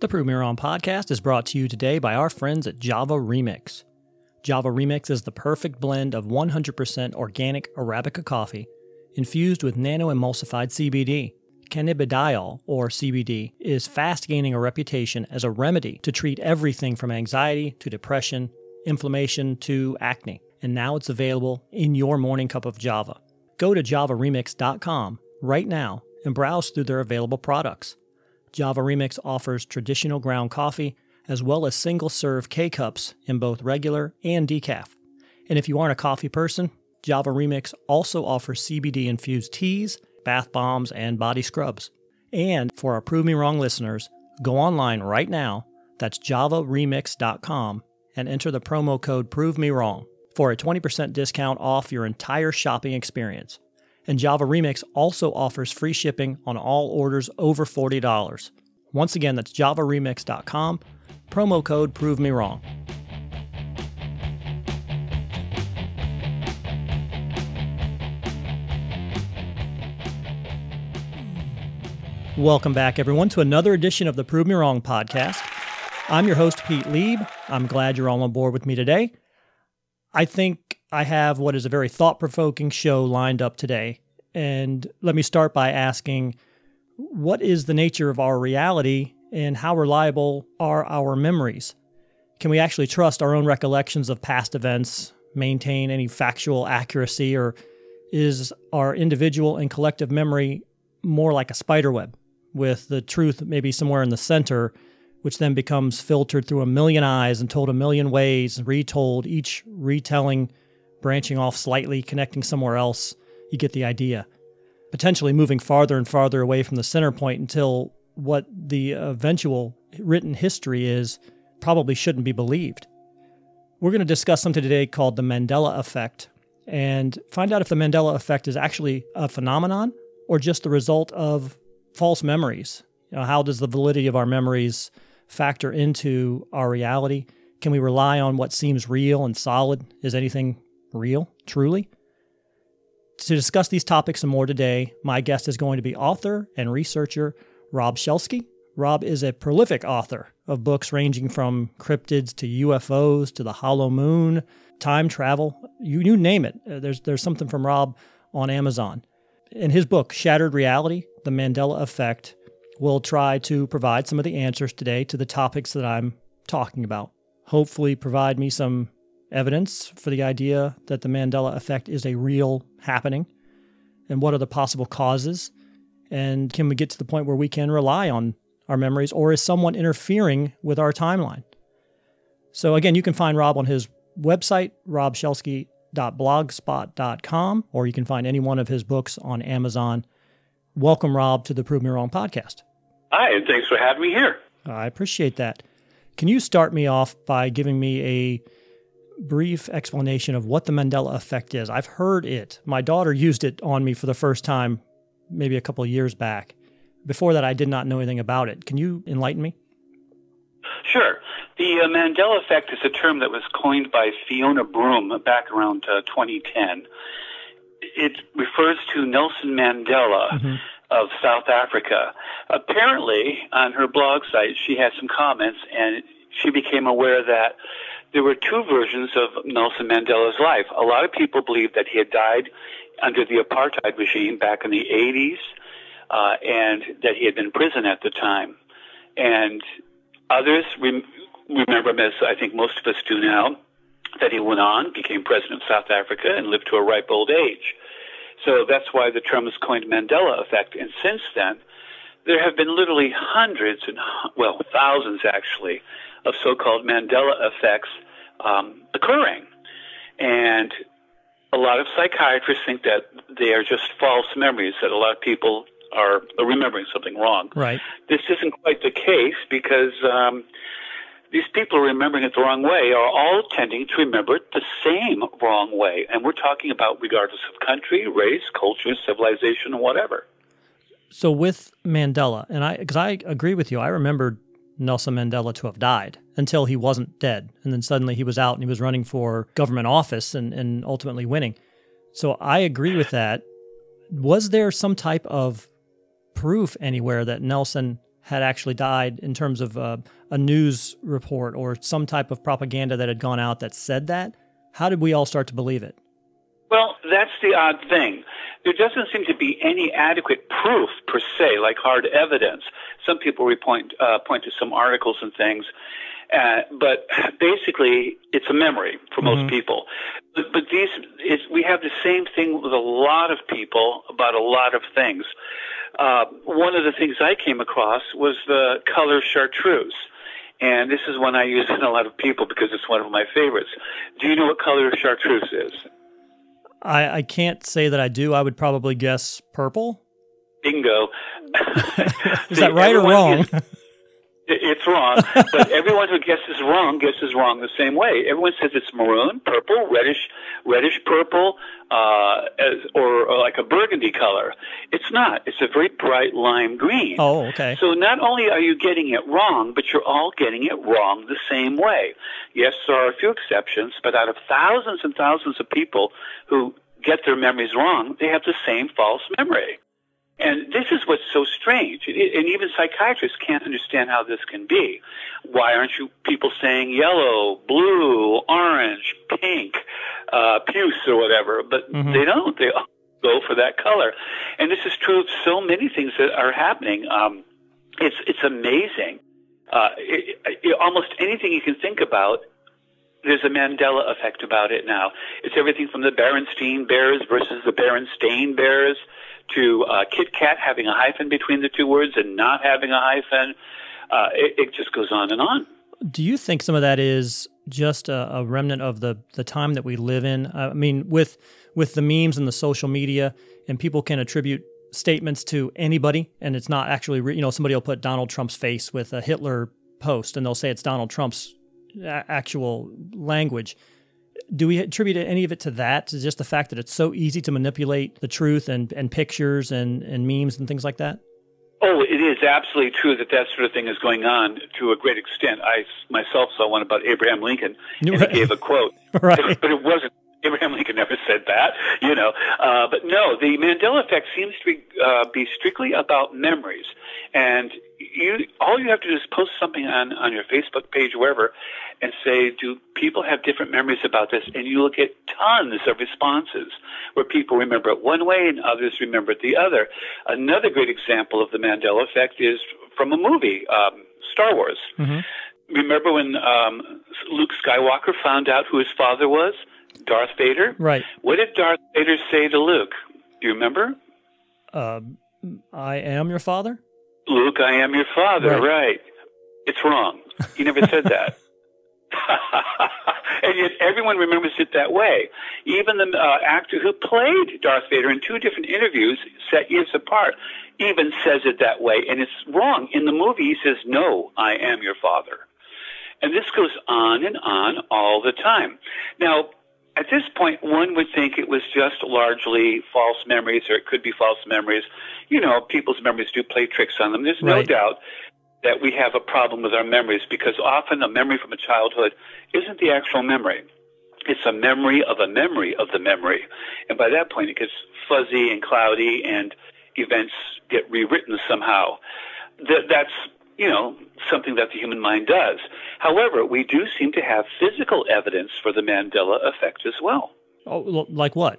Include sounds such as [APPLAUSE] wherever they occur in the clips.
The Me podcast is brought to you today by our friends at Java Remix. Java Remix is the perfect blend of 100% organic Arabica coffee infused with nano emulsified CBD. Cannabidiol, or CBD, is fast gaining a reputation as a remedy to treat everything from anxiety to depression, inflammation to acne. And now it's available in your morning cup of Java. Go to javaremix.com right now and browse through their available products. Java Remix offers traditional ground coffee as well as single serve K cups in both regular and decaf. And if you aren't a coffee person, Java Remix also offers CBD infused teas, bath bombs, and body scrubs. And for our Prove Me Wrong listeners, go online right now, that's javaremix.com, and enter the promo code Prove Me Wrong for a 20% discount off your entire shopping experience and Java Remix also offers free shipping on all orders over $40. Once again, that's javaremix.com, promo code Prove Me Wrong. Welcome back, everyone, to another edition of the Prove Me Wrong podcast. I'm your host, Pete Lieb. I'm glad you're all on board with me today. I think I have what is a very thought provoking show lined up today. And let me start by asking what is the nature of our reality and how reliable are our memories? Can we actually trust our own recollections of past events, maintain any factual accuracy, or is our individual and collective memory more like a spider web with the truth maybe somewhere in the center, which then becomes filtered through a million eyes and told a million ways, retold, each retelling branching off slightly, connecting somewhere else. You get the idea. Potentially moving farther and farther away from the center point until what the eventual written history is probably shouldn't be believed. We're going to discuss something today called the Mandela effect and find out if the Mandela effect is actually a phenomenon or just the result of false memories. You know, how does the validity of our memories factor into our reality? Can we rely on what seems real and solid? Is anything real, truly? To discuss these topics and more today, my guest is going to be author and researcher Rob Shelsky. Rob is a prolific author of books ranging from cryptids to UFOs to the hollow moon, time travel, you, you name it. Uh, there's, there's something from Rob on Amazon. In his book, Shattered Reality The Mandela Effect, we'll try to provide some of the answers today to the topics that I'm talking about. Hopefully, provide me some evidence for the idea that the Mandela effect is a real happening? And what are the possible causes? And can we get to the point where we can rely on our memories, or is someone interfering with our timeline? So, again, you can find Rob on his website, robshelsky.blogspot.com, or you can find any one of his books on Amazon. Welcome, Rob, to the Prove Me Wrong podcast. Hi, and thanks for having me here. I appreciate that. Can you start me off by giving me a brief explanation of what the Mandela effect is. I've heard it. My daughter used it on me for the first time maybe a couple of years back. Before that, I did not know anything about it. Can you enlighten me? Sure. The uh, Mandela effect is a term that was coined by Fiona Broome back around uh, 2010. It refers to Nelson Mandela. Mm-hmm of South Africa. Apparently, on her blog site, she had some comments, and she became aware that there were two versions of Nelson Mandela's life. A lot of people believe that he had died under the apartheid regime back in the 80s uh, and that he had been in prison at the time. And others rem- remember him, as I think most of us do now, that he went on, became president of South Africa, and lived to a ripe old age. So that's why the term is coined Mandela effect. And since then, there have been literally hundreds and, well, thousands actually, of so-called Mandela effects um, occurring. And a lot of psychiatrists think that they are just false memories, that a lot of people are remembering something wrong. Right. This isn't quite the case because um, these people remembering it the wrong way are all tending to remember it the same wrong way. And we're talking about regardless of country, race, culture, civilization, whatever. So with Mandela, and I, because I agree with you, I remember Nelson Mandela to have died until he wasn't dead. And then suddenly he was out and he was running for government office and, and ultimately winning. So I agree with that. Was there some type of proof anywhere that Nelson had actually died in terms of uh, a news report or some type of propaganda that had gone out that said that, how did we all start to believe it? Well, that's the odd thing. There doesn't seem to be any adequate proof per se, like hard evidence. Some people point uh, point to some articles and things, uh, but basically, it's a memory for most mm-hmm. people. But, but these, we have the same thing with a lot of people about a lot of things. Uh, one of the things I came across was the color chartreuse. And this is one I use in a lot of people because it's one of my favorites. Do you know what color chartreuse is? I, I can't say that I do. I would probably guess purple. Bingo. [LAUGHS] is that right or wrong? It's wrong, but [LAUGHS] everyone who guesses wrong guesses wrong the same way. Everyone says it's maroon, purple, reddish, reddish purple, uh, as, or, or like a burgundy color. It's not. It's a very bright lime green. Oh, okay. So not only are you getting it wrong, but you're all getting it wrong the same way. Yes, there are a few exceptions, but out of thousands and thousands of people who get their memories wrong, they have the same false memory. And this is what's so strange. And even psychiatrists can't understand how this can be. Why aren't you people saying yellow, blue, orange, pink, uh, puce or whatever? But mm-hmm. they don't. They go for that color. And this is true of so many things that are happening. Um, it's, it's amazing. Uh, it, it, almost anything you can think about there's a Mandela effect about it now. It's everything from the Berenstein Bears versus the Berenstain Bears to uh, Kit Kat having a hyphen between the two words and not having a hyphen. Uh, it, it, just goes on and on. Do you think some of that is just a, a remnant of the the time that we live in? I mean, with with the memes and the social media, and people can attribute statements to anybody, and it's not actually, re- you know, somebody will put Donald Trump's face with a Hitler post, and they'll say it's Donald Trump's actual language do we attribute any of it to that to just the fact that it's so easy to manipulate the truth and, and pictures and, and memes and things like that oh it is absolutely true that that sort of thing is going on to a great extent i myself saw one about abraham lincoln and he gave a quote [LAUGHS] right. but it wasn't Abraham Lincoln never said that, you know. Uh, but no, the Mandela effect seems to be, uh, be strictly about memories. And you, all you have to do is post something on, on your Facebook page, wherever, and say, do people have different memories about this? And you will get tons of responses where people remember it one way and others remember it the other. Another great example of the Mandela effect is from a movie, um, Star Wars. Mm-hmm. Remember when um, Luke Skywalker found out who his father was? Darth Vader? Right. What did Darth Vader say to Luke? Do you remember? Uh, I am your father? Luke, I am your father, right. right. It's wrong. He never said that. [LAUGHS] [LAUGHS] and yet everyone remembers it that way. Even the uh, actor who played Darth Vader in two different interviews set years apart even says it that way. And it's wrong. In the movie, he says, No, I am your father. And this goes on and on all the time. Now, at this point, one would think it was just largely false memories, or it could be false memories. You know, people's memories do play tricks on them. There's no right. doubt that we have a problem with our memories because often a memory from a childhood isn't the actual memory. It's a memory of a memory of the memory. And by that point, it gets fuzzy and cloudy and events get rewritten somehow. That, that's, you know, something that the human mind does. However, we do seem to have physical evidence for the Mandela effect as well. Oh, like what?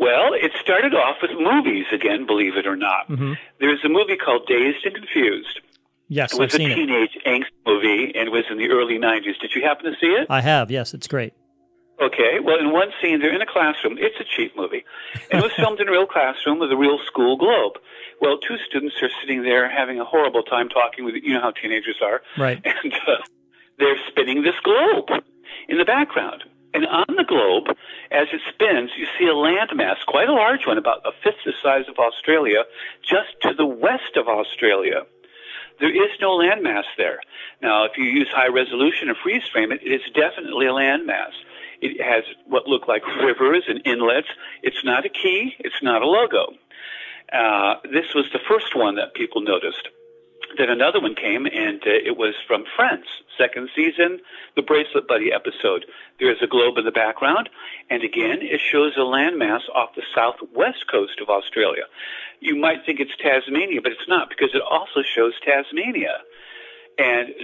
Well, it started off with movies again, believe it or not. Mm-hmm. There's a movie called Dazed and Confused Yes, it was I've a teenage it. angst movie, and it was in the early '90s. Did you happen to see it? I have. Yes, it's great. Okay. Well, in one scene, they're in a classroom. It's a cheap movie, and it was filmed in a real classroom with a real school globe. Well, two students are sitting there having a horrible time talking with you know how teenagers are, right? [LAUGHS] And uh, they're spinning this globe in the background. And on the globe, as it spins, you see a landmass, quite a large one, about a fifth the size of Australia, just to the west of Australia. There is no landmass there. Now, if you use high resolution and freeze frame it, it is definitely a landmass. It has what look like rivers and inlets. It's not a key. It's not a logo. Uh, this was the first one that people noticed. Then another one came, and uh, it was from Friends, second season, the Bracelet Buddy episode. There's a globe in the background, and again, it shows a landmass off the southwest coast of Australia. You might think it's Tasmania, but it's not because it also shows Tasmania. And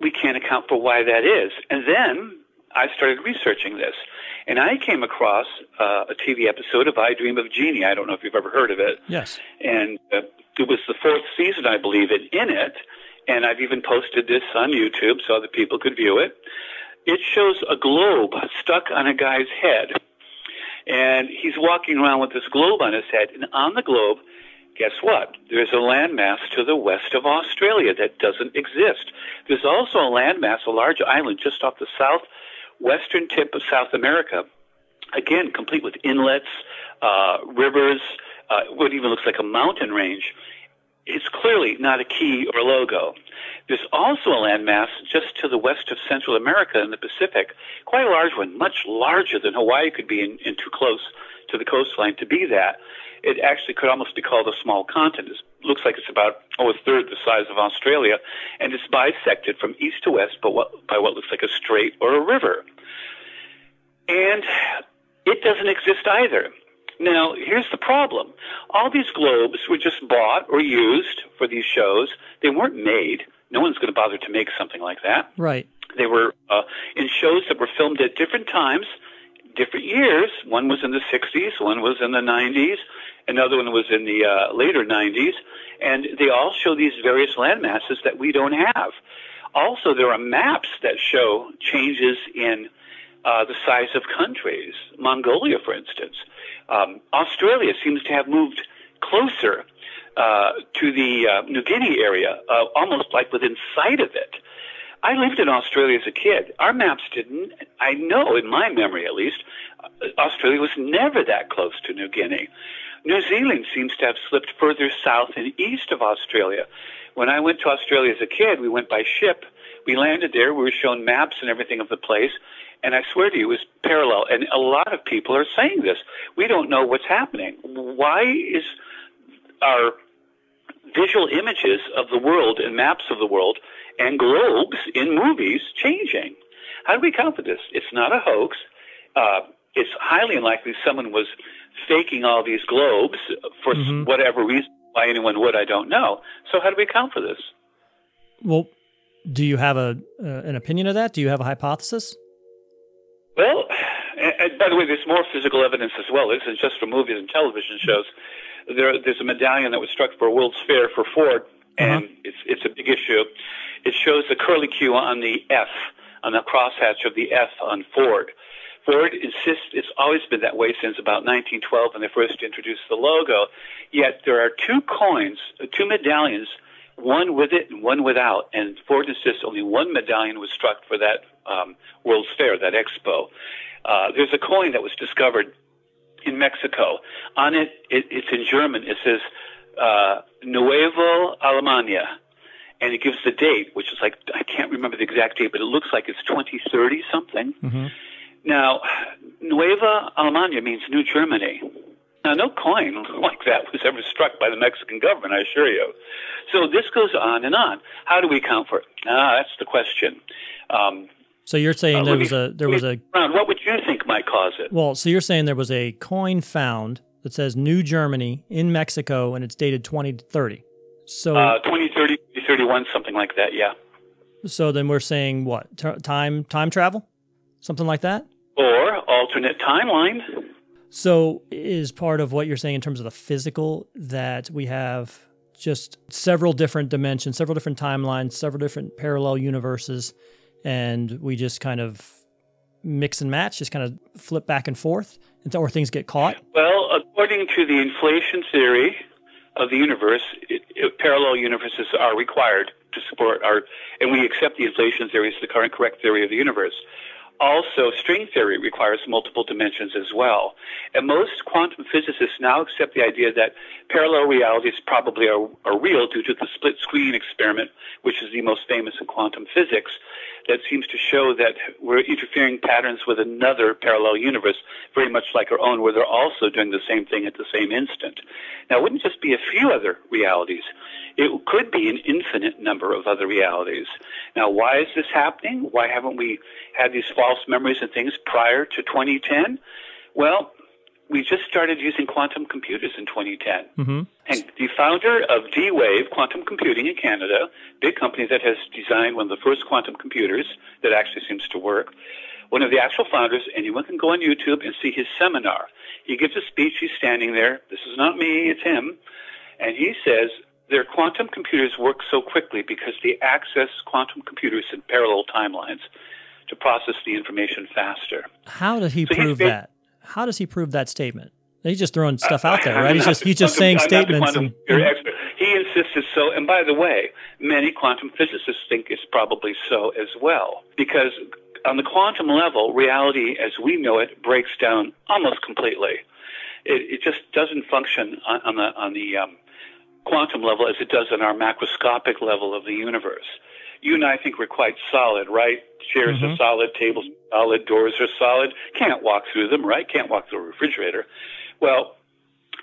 we can't account for why that is. And then I started researching this, and I came across uh, a TV episode of I Dream of Jeannie. I don't know if you've ever heard of it. Yes. And uh, it was the fourth season, I believe, and in it, and I've even posted this on YouTube so other people could view it. It shows a globe stuck on a guy's head, and he's walking around with this globe on his head, and on the globe guess what? There's a landmass to the west of Australia that doesn't exist. There's also a landmass, a large island just off the southwestern tip of South America, again, complete with inlets, uh, rivers, uh, what even looks like a mountain range. It's clearly not a key or logo. There's also a landmass just to the west of Central America in the Pacific, quite a large one, much larger than Hawaii could be and too close to the coastline to be that it actually could almost be called a small continent. It looks like it's about oh a third the size of Australia, and it's bisected from east to west by what, by what looks like a strait or a river. And it doesn't exist either. Now, here's the problem. All these globes were just bought or used for these shows. They weren't made. No one's going to bother to make something like that. Right. They were uh, in shows that were filmed at different times different years. One was in the 60s, one was in the 90s, another one was in the uh, later 90s, and they all show these various land masses that we don't have. Also, there are maps that show changes in uh, the size of countries. Mongolia, for instance. Um, Australia seems to have moved closer uh, to the uh, New Guinea area, uh, almost like within sight of it. I lived in Australia as a kid. Our maps didn't, I know in my memory at least, Australia was never that close to New Guinea. New Zealand seems to have slipped further south and east of Australia. When I went to Australia as a kid, we went by ship. We landed there. We were shown maps and everything of the place. And I swear to you, it was parallel. And a lot of people are saying this. We don't know what's happening. Why is our visual images of the world and maps of the world and globes in movies changing. How do we account for this? It's not a hoax. Uh, it's highly unlikely someone was faking all these globes for mm-hmm. whatever reason. Why anyone would, I don't know. So how do we account for this? Well, do you have a uh, an opinion of that? Do you have a hypothesis? Well, and, by the way, there's more physical evidence as well. This isn't just for movies and television shows. There, there's a medallion that was struck for a World's Fair for Ford, and uh-huh. it's it's a big issue. It shows the curlicue on the F, on the crosshatch of the F on Ford. Ford insists it's always been that way since about 1912 when they first introduced the logo. Yet there are two coins, two medallions, one with it and one without. And Ford insists only one medallion was struck for that um, World's Fair, that expo. Uh, there's a coin that was discovered in Mexico. On it, it it's in German. It says uh, Nuevo Alemania and it gives the date, which is like I can't remember the exact date, but it looks like it's 2030 something. Mm-hmm. Now, Nueva Alemania means New Germany. Now, no coin [LAUGHS] like that was ever struck by the Mexican government, I assure you. So this goes on and on. How do we account for it? Ah, that's the question. Um, so you're saying uh, there was a there was a what would you think might cause it? Well, so you're saying there was a coin found that says New Germany in Mexico, and it's dated 2030. So uh, 2030, 2031, something like that. Yeah. So then we're saying what T- time time travel, something like that, or alternate timeline. So is part of what you're saying in terms of the physical that we have just several different dimensions, several different timelines, several different parallel universes, and we just kind of mix and match, just kind of flip back and forth, until or things get caught? Well, according to the inflation theory, of the universe, it, it, parallel universes are required to support our, and we accept the inflation theory as the current correct theory of the universe. Also, string theory requires multiple dimensions as well. And most quantum physicists now accept the idea that parallel realities probably are, are real due to the split screen experiment, which is the most famous in quantum physics, that seems to show that we're interfering patterns with another parallel universe, very much like our own, where they're also doing the same thing at the same instant. Now, it wouldn't just be a few other realities. It could be an infinite number of other realities. Now, why is this happening? Why haven't we had these false memories and things prior to 2010? Well, we just started using quantum computers in 2010. Mm-hmm. And the founder of D-Wave Quantum Computing in Canada, big company that has designed one of the first quantum computers that actually seems to work, one of the actual founders, anyone can go on YouTube and see his seminar. He gives a speech, he's standing there. This is not me, it's him. And he says, their quantum computers work so quickly because they access quantum computers in parallel timelines to process the information faster. How did he so prove that? How does he prove that statement? He's just throwing stuff out there, right? He's just he's just saying statements. And. He insisted so, and by the way, many quantum physicists think it's probably so as well, because on the quantum level, reality as we know it breaks down almost completely. It, it just doesn't function on, on the on the um, quantum level as it does on our macroscopic level of the universe. You and I think we're quite solid, right? Chairs mm-hmm. are solid, tables are solid, doors are solid. Can't walk through them, right? Can't walk through a refrigerator. Well,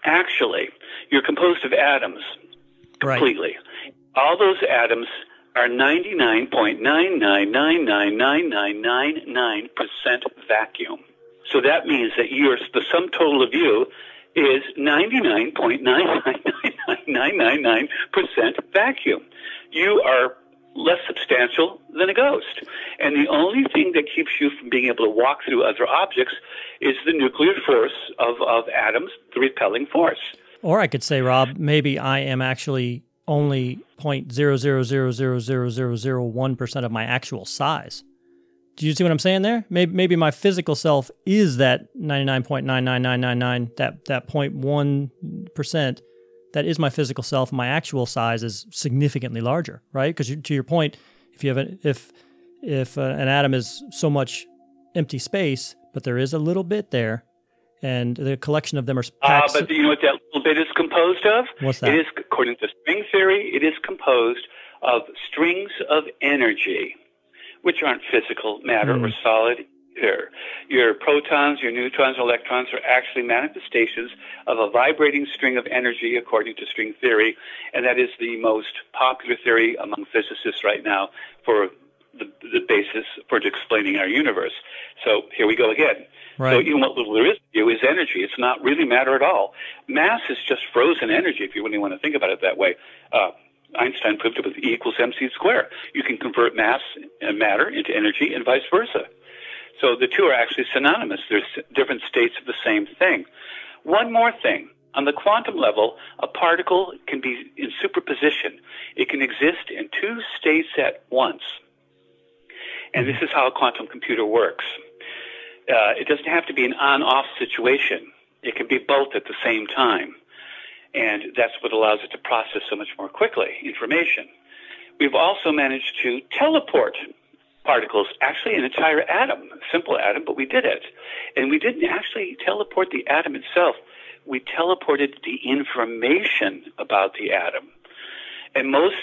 actually, you're composed of atoms completely. Right. All those atoms are 99.9999999% vacuum. So that means that you're, the sum total of you is 99.9999999% vacuum. You are less substantial than a ghost. And the only thing that keeps you from being able to walk through other objects is the nuclear force of, of atoms, the repelling force. Or I could say, Rob, maybe I am actually only 0.000000001% of my actual size. Do you see what I'm saying there? Maybe, maybe my physical self is that 99.99999, that, that 0.1% that is my physical self. My actual size is significantly larger, right? Because to your point, if you have a, if if uh, an atom is so much empty space, but there is a little bit there, and the collection of them are packed. Uh, but do you know what that little bit is composed of? What's that? It is, according to string theory, it is composed of strings of energy, which aren't physical matter mm. or solid here. Your protons, your neutrons, electrons are actually manifestations of a vibrating string of energy according to string theory, and that is the most popular theory among physicists right now for the, the basis for explaining our universe. So here we go again. Right. So even what little there is you is energy. It's not really matter at all. Mass is just frozen energy if you really want to think about it that way. Uh, Einstein proved it with E equals mc squared. You can convert mass and matter into energy and vice versa. So the two are actually synonymous. They're different states of the same thing. One more thing. On the quantum level, a particle can be in superposition. It can exist in two states at once. And this is how a quantum computer works. Uh, it doesn't have to be an on-off situation. It can be both at the same time. And that's what allows it to process so much more quickly information. We've also managed to teleport particles, actually an entire atom, a simple atom, but we did it. And we didn't actually teleport the atom itself. We teleported the information about the atom. And most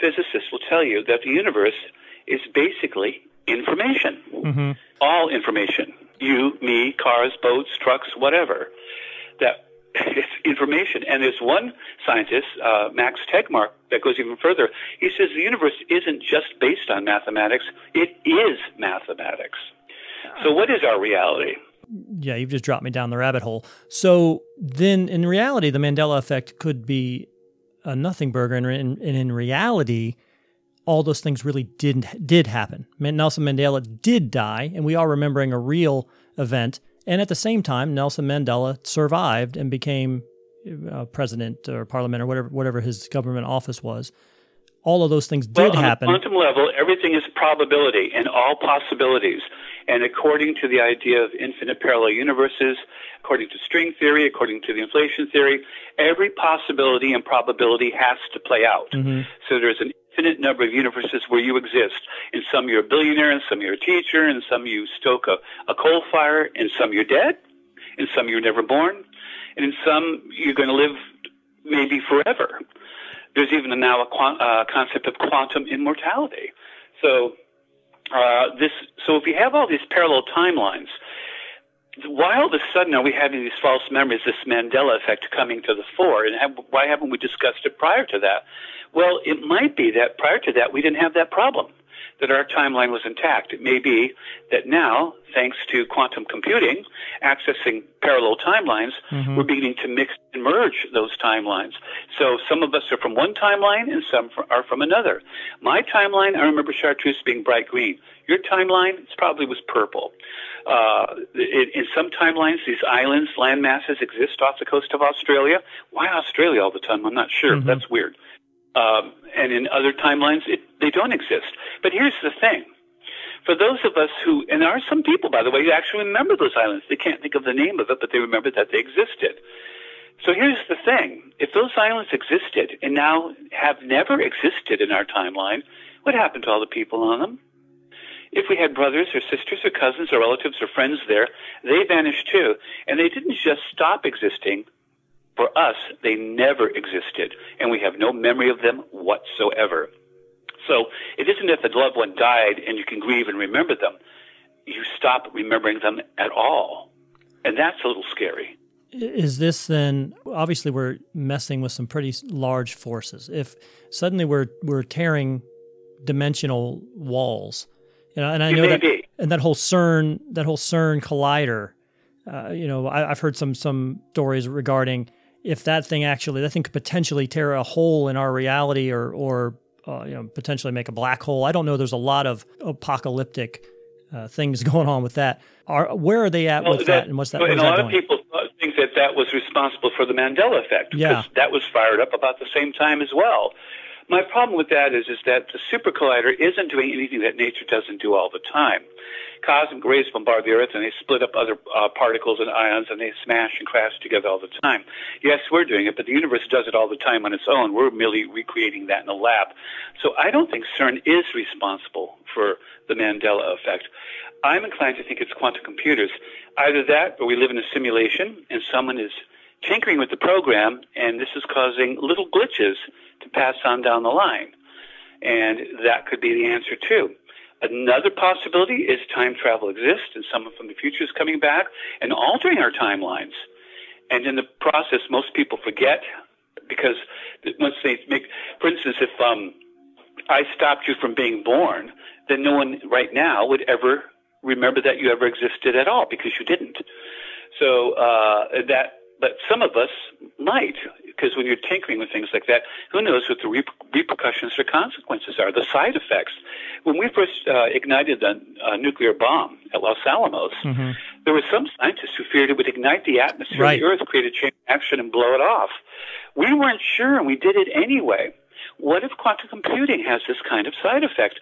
physicists will tell you that the universe is basically information. Mm-hmm. All information. You, me, cars, boats, trucks, whatever. That it's information. And there's one scientist, uh, Max Tegmark, that goes even further. He says the universe isn't just based on mathematics, it is mathematics. So, what is our reality? Yeah, you've just dropped me down the rabbit hole. So, then in reality, the Mandela effect could be a nothing burger. And in, and in reality, all those things really didn't did happen. Nelson Mandela did die, and we are remembering a real event and at the same time, Nelson Mandela survived and became uh, president or parliament or whatever whatever his government office was. All of those things did well, happen. On quantum level, everything is probability and all possibilities. And according to the idea of infinite parallel universes, according to string theory, according to the inflation theory, every possibility and probability has to play out. Mm-hmm. So there's an infinite number of universes where you exist. In some you're a billionaire, in some you're a teacher, in some you stoke a, a coal fire, in some you're dead, in some you're never born, and in some you're going to live maybe forever. There's even now a uh, concept of quantum immortality. So uh, this, so if you have all these parallel timelines, why all of a sudden are we having these false memories, this Mandela effect coming to the fore? And have, why haven't we discussed it prior to that? Well, it might be that prior to that we didn't have that problem that our timeline was intact. It may be that now, thanks to quantum computing, accessing parallel timelines, mm-hmm. we're beginning to mix and merge those timelines. So some of us are from one timeline and some are from another. My timeline, I remember chartreuse being bright green. Your timeline, it probably was purple. Uh, in, in some timelines, these islands, land masses exist off the coast of Australia. Why Australia all the time? I'm not sure. Mm-hmm. That's weird. Um, and in other timelines, it, they don't exist. But here's the thing. For those of us who, and there are some people, by the way, who actually remember those islands. They can't think of the name of it, but they remember that they existed. So here's the thing. If those islands existed and now have never existed in our timeline, what happened to all the people on them? If we had brothers or sisters or cousins or relatives or friends there, they vanished too. And they didn't just stop existing, for us, they never existed, and we have no memory of them whatsoever. So it isn't that the loved one died and you can grieve and remember them. You stop remembering them at all. And that's a little scary. Is this then obviously we're messing with some pretty large forces. If suddenly we're we're tearing dimensional walls, you know, and I know that be. and that whole CERN that whole CERN collider, uh, you know, I, have heard some some stories regarding if that thing actually that thing could potentially tear a hole in our reality or or uh, you know potentially make a black hole. I don't know. There's a lot of apocalyptic uh, things [LAUGHS] going on with that. Are where are they at well, with that, that, and what's that? And a lot of people think that that was responsible for the Mandela effect because yeah. that was fired up about the same time as well. My problem with that is is that the super collider isn't doing anything that nature doesn't do all the time cosmic rays bombard the Earth and they split up other uh, particles and ions and they smash and crash together all the time. Yes, we're doing it, but the universe does it all the time on its own. We're merely recreating that in a lab. So I don't think CERN is responsible for the Mandela effect. I'm inclined to think it's quantum computers. Either that or we live in a simulation and someone is tinkering with the program and this is causing little glitches to pass on down the line. And that could be the answer too. Another possibility is time travel exists and someone from the future is coming back and altering our timelines. And in the process, most people forget because once they make, for instance, if um, I stopped you from being born, then no one right now would ever remember that you ever existed at all because you didn't. So uh, that, but some of us might because when you're tinkering with things like that, who knows what the repercussions or consequences are, the side effects. When we first uh, ignited the uh, nuclear bomb at Los Alamos, mm-hmm. there were some scientists who feared it would ignite the atmosphere right. of the Earth, create a chain reaction, and blow it off. We weren't sure, and we did it anyway. What if quantum computing has this kind of side effect?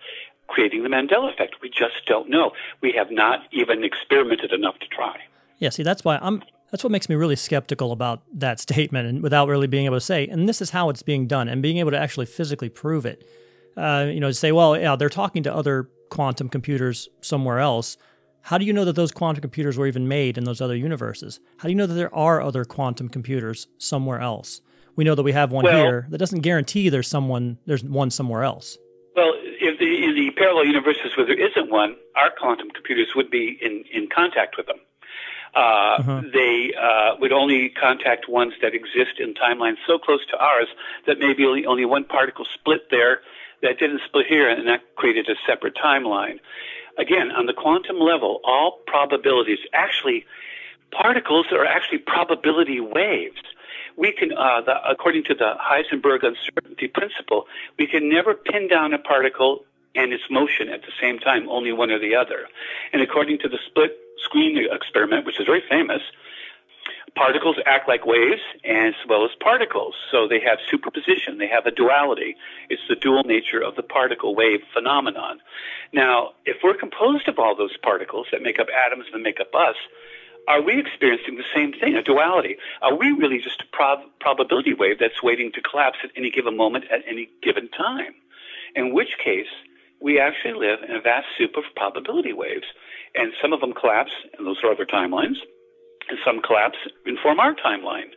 creating the Mandela effect. We just don't know. We have not even experimented enough to try. Yeah, see, that's why I'm that's what makes me really skeptical about that [LAUGHS] statement and without really being able to say, and this is how it's being done, and being able to actually physically prove it. Uh, you know, to say, well, yeah, they're talking to other quantum computers somewhere else. How do you know that those quantum computers were even made in those other universes? How do you know that there are other quantum computers somewhere else? We know that we have one well, here. That doesn't guarantee there's someone there's one somewhere else. Well, if the, in the parallel universes where there isn't one, our quantum computers would be in, in contact with them. Uh, uh-huh. They uh, would only contact ones that exist in timelines so close to ours that maybe only, only one particle split there that didn't split here, and that created a separate timeline. Again, on the quantum level, all probabilities, actually, particles are actually probability waves. We can, uh, the, according to the Heisenberg uncertainty principle, we can never pin down a particle and its motion at the same time, only one or the other. And according to the split screen experiment, which is very famous, particles act like waves as well as particles. So they have superposition, they have a duality. It's the dual nature of the particle wave phenomenon. Now, if we're composed of all those particles that make up atoms and make up us, are we experiencing the same thing, a duality? Are we really just a prob- probability wave that's waiting to collapse at any given moment at any given time? in which case we actually live in a vast soup of probability waves. And some of them collapse, and those are other timelines, and some collapse and form our timeline.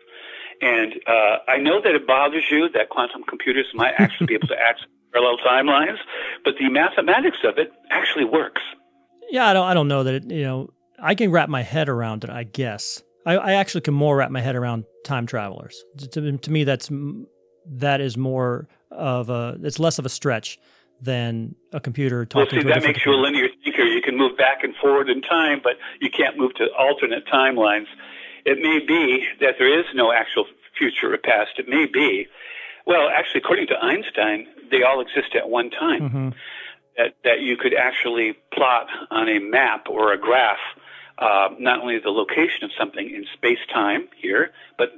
And uh, I know that it bothers you that quantum computers might actually be able to [LAUGHS] access parallel timelines, but the mathematics of it actually works. Yeah, I don't. I don't know that it. You know, I can wrap my head around it. I guess I, I actually can more wrap my head around time travelers. To, to me, that's that is more of a. It's less of a stretch than a computer talking. Well, see, that makes computer. you a linear You can move back and forward in time, but you can't move to alternate timelines. It may be that there is no actual future or past. It may be. Well, actually, according to Einstein, they all exist at one time. Mm-hmm. That, that you could actually plot on a map or a graph uh, not only the location of something in space time here, but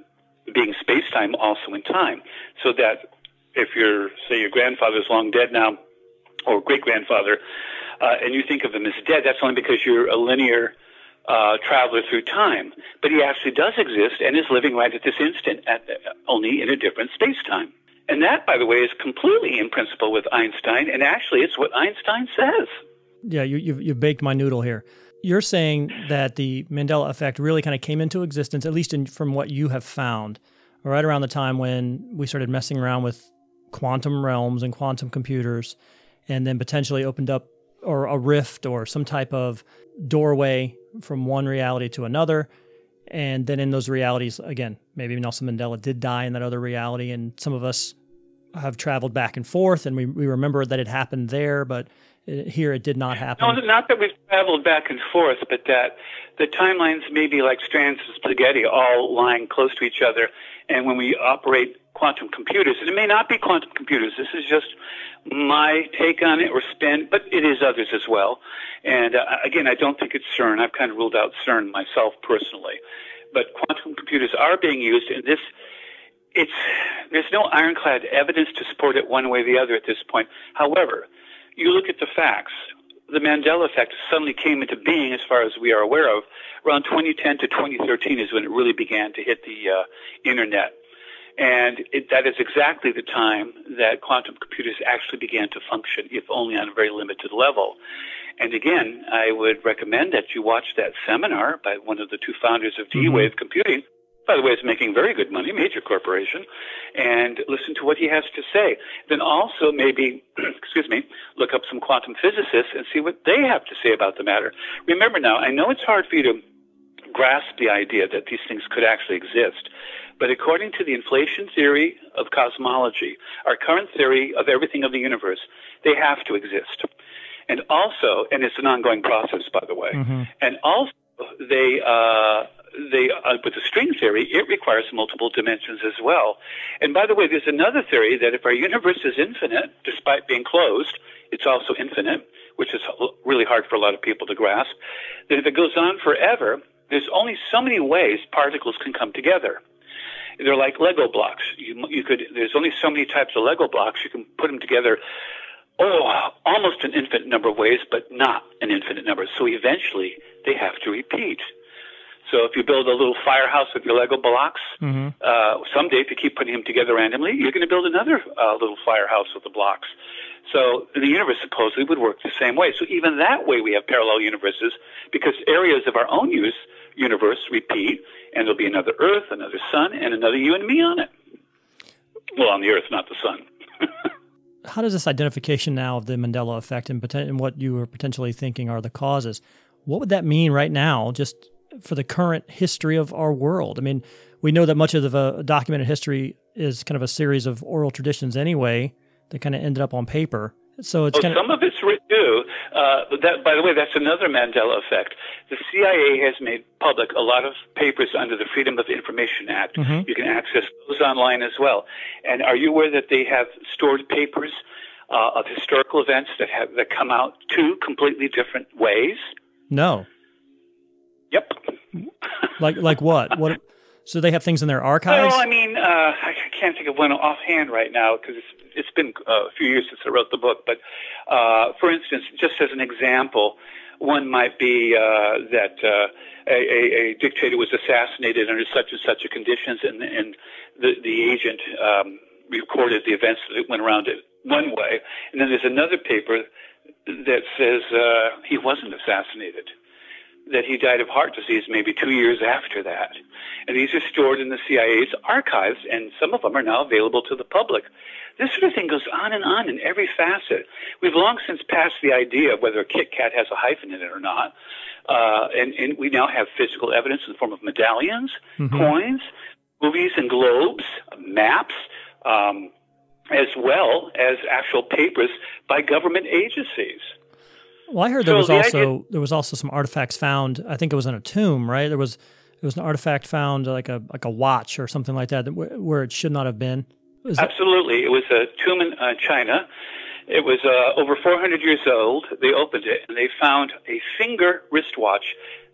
being space time also in time. So that if your say your grandfather's long dead now, or great grandfather, uh, and you think of him as dead, that's only because you're a linear uh, traveler through time. But he actually does exist and is living right at this instant, at, only in a different space time. And that, by the way, is completely in principle with Einstein, and actually, it's what Einstein says. Yeah, you, you've, you've baked my noodle here. You're saying that the Mandela effect really kind of came into existence, at least in, from what you have found, right around the time when we started messing around with quantum realms and quantum computers, and then potentially opened up or a rift or some type of doorway from one reality to another. And then in those realities, again, maybe Nelson Mandela did die in that other reality, and some of us have traveled back and forth, and we, we remember that it happened there, but uh, here it did not happen. No, not that we've traveled back and forth, but that the timelines may be like strands of spaghetti, all lying close to each other. And when we operate quantum computers, and it may not be quantum computers. This is just my take on it or spin, but it is others as well. And uh, again, I don't think it's CERN. I've kind of ruled out CERN myself personally. But quantum computers are being used, and this it's there's no ironclad evidence to support it one way or the other at this point. However, you look at the facts. The Mandela effect suddenly came into being, as far as we are aware of, around 2010 to 2013 is when it really began to hit the uh, internet. And it, that is exactly the time that quantum computers actually began to function, if only on a very limited level. And again, I would recommend that you watch that seminar by one of the two founders of D-Wave mm-hmm. Computing, by the way, is making very good money, major corporation, and listen to what he has to say. Then also maybe, [CLEARS THROAT] excuse me, look up some quantum physicists and see what they have to say about the matter. Remember now, I know it's hard for you to grasp the idea that these things could actually exist, but according to the inflation theory of cosmology, our current theory of everything of the universe, they have to exist. And also, and it's an ongoing process, by the way, mm-hmm. and also they uh, they uh, with the string theory, it requires multiple dimensions as well. And by the way, there's another theory that if our universe is infinite, despite being closed, it's also infinite, which is really hard for a lot of people to grasp. That if it goes on forever, there's only so many ways particles can come together. They're like Lego blocks. You, you could there's only so many types of Lego blocks. You can put them together oh, almost an infinite number of ways, but not an infinite number. So eventually they have to repeat. So if you build a little firehouse with your Lego blocks, mm-hmm. uh, someday if you keep putting them together randomly, you're going to build another uh, little firehouse with the blocks. So the universe supposedly would work the same way. So even that way, we have parallel universes because areas of our own use universe repeat, and there'll be another Earth, another Sun, and another you and me on it. Well, on the Earth, not the Sun. [LAUGHS] How does this identification now of the Mandela effect and, poten- and what you are potentially thinking are the causes? What would that mean right now, just for the current history of our world. I mean, we know that much of the documented history is kind of a series of oral traditions anyway that kind of ended up on paper. So it's oh, kind of some of it's too. Uh, that, by the way, that's another Mandela effect. The CIA has made public a lot of papers under the Freedom of Information Act. Mm-hmm. You can access those online as well. And are you aware that they have stored papers uh, of historical events that have that come out two completely different ways? No. Yep. like like what? [LAUGHS] What? So they have things in their archives. Well, I mean, uh, I can't think of one offhand right now because it's it's been uh, a few years since I wrote the book. But uh, for instance, just as an example, one might be uh, that uh, a, a, dictator was assassinated under such and such a conditions, and and the the agent um, recorded the events that went around it one way, and then there's another paper that says uh, he wasn't assassinated, that he died of heart disease maybe two years after that. And these are stored in the CIA's archives, and some of them are now available to the public. This sort of thing goes on and on in every facet. We've long since passed the idea of whether a Kit Kat has a hyphen in it or not. Uh, and, and, we now have physical evidence in the form of medallions, mm-hmm. coins, movies and globes, maps, um, as well as actual papers by government agencies. Well, I heard there so was the also idea, there was also some artifacts found. I think it was in a tomb, right? There was there was an artifact found, like a like a watch or something like that, where it should not have been. Absolutely, it was a tomb in uh, China. It was uh, over 400 years old. They opened it and they found a finger wristwatch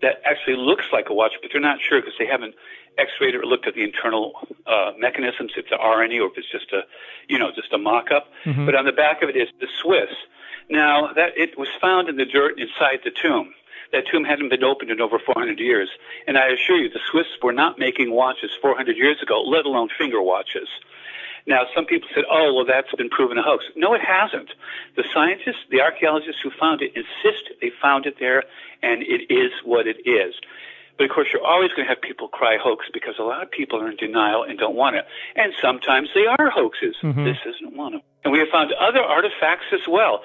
that actually looks like a watch, but they're not sure because they haven't X-rayed it or looked at the internal uh, mechanisms, if it's an RNA or if it's just a, you know, just a mock-up. Mm-hmm. But on the back of it is the Swiss. Now that it was found in the dirt inside the tomb. That tomb hadn't been opened in over 400 years, and I assure you, the Swiss were not making watches 400 years ago, let alone finger watches. Now, some people said, oh, well, that's been proven a hoax. No, it hasn't. The scientists, the archaeologists who found it insist they found it there, and it is what it is. But of course, you're always going to have people cry hoax because a lot of people are in denial and don't want it. And sometimes they are hoaxes. Mm-hmm. This isn't one of them. And we have found other artifacts as well.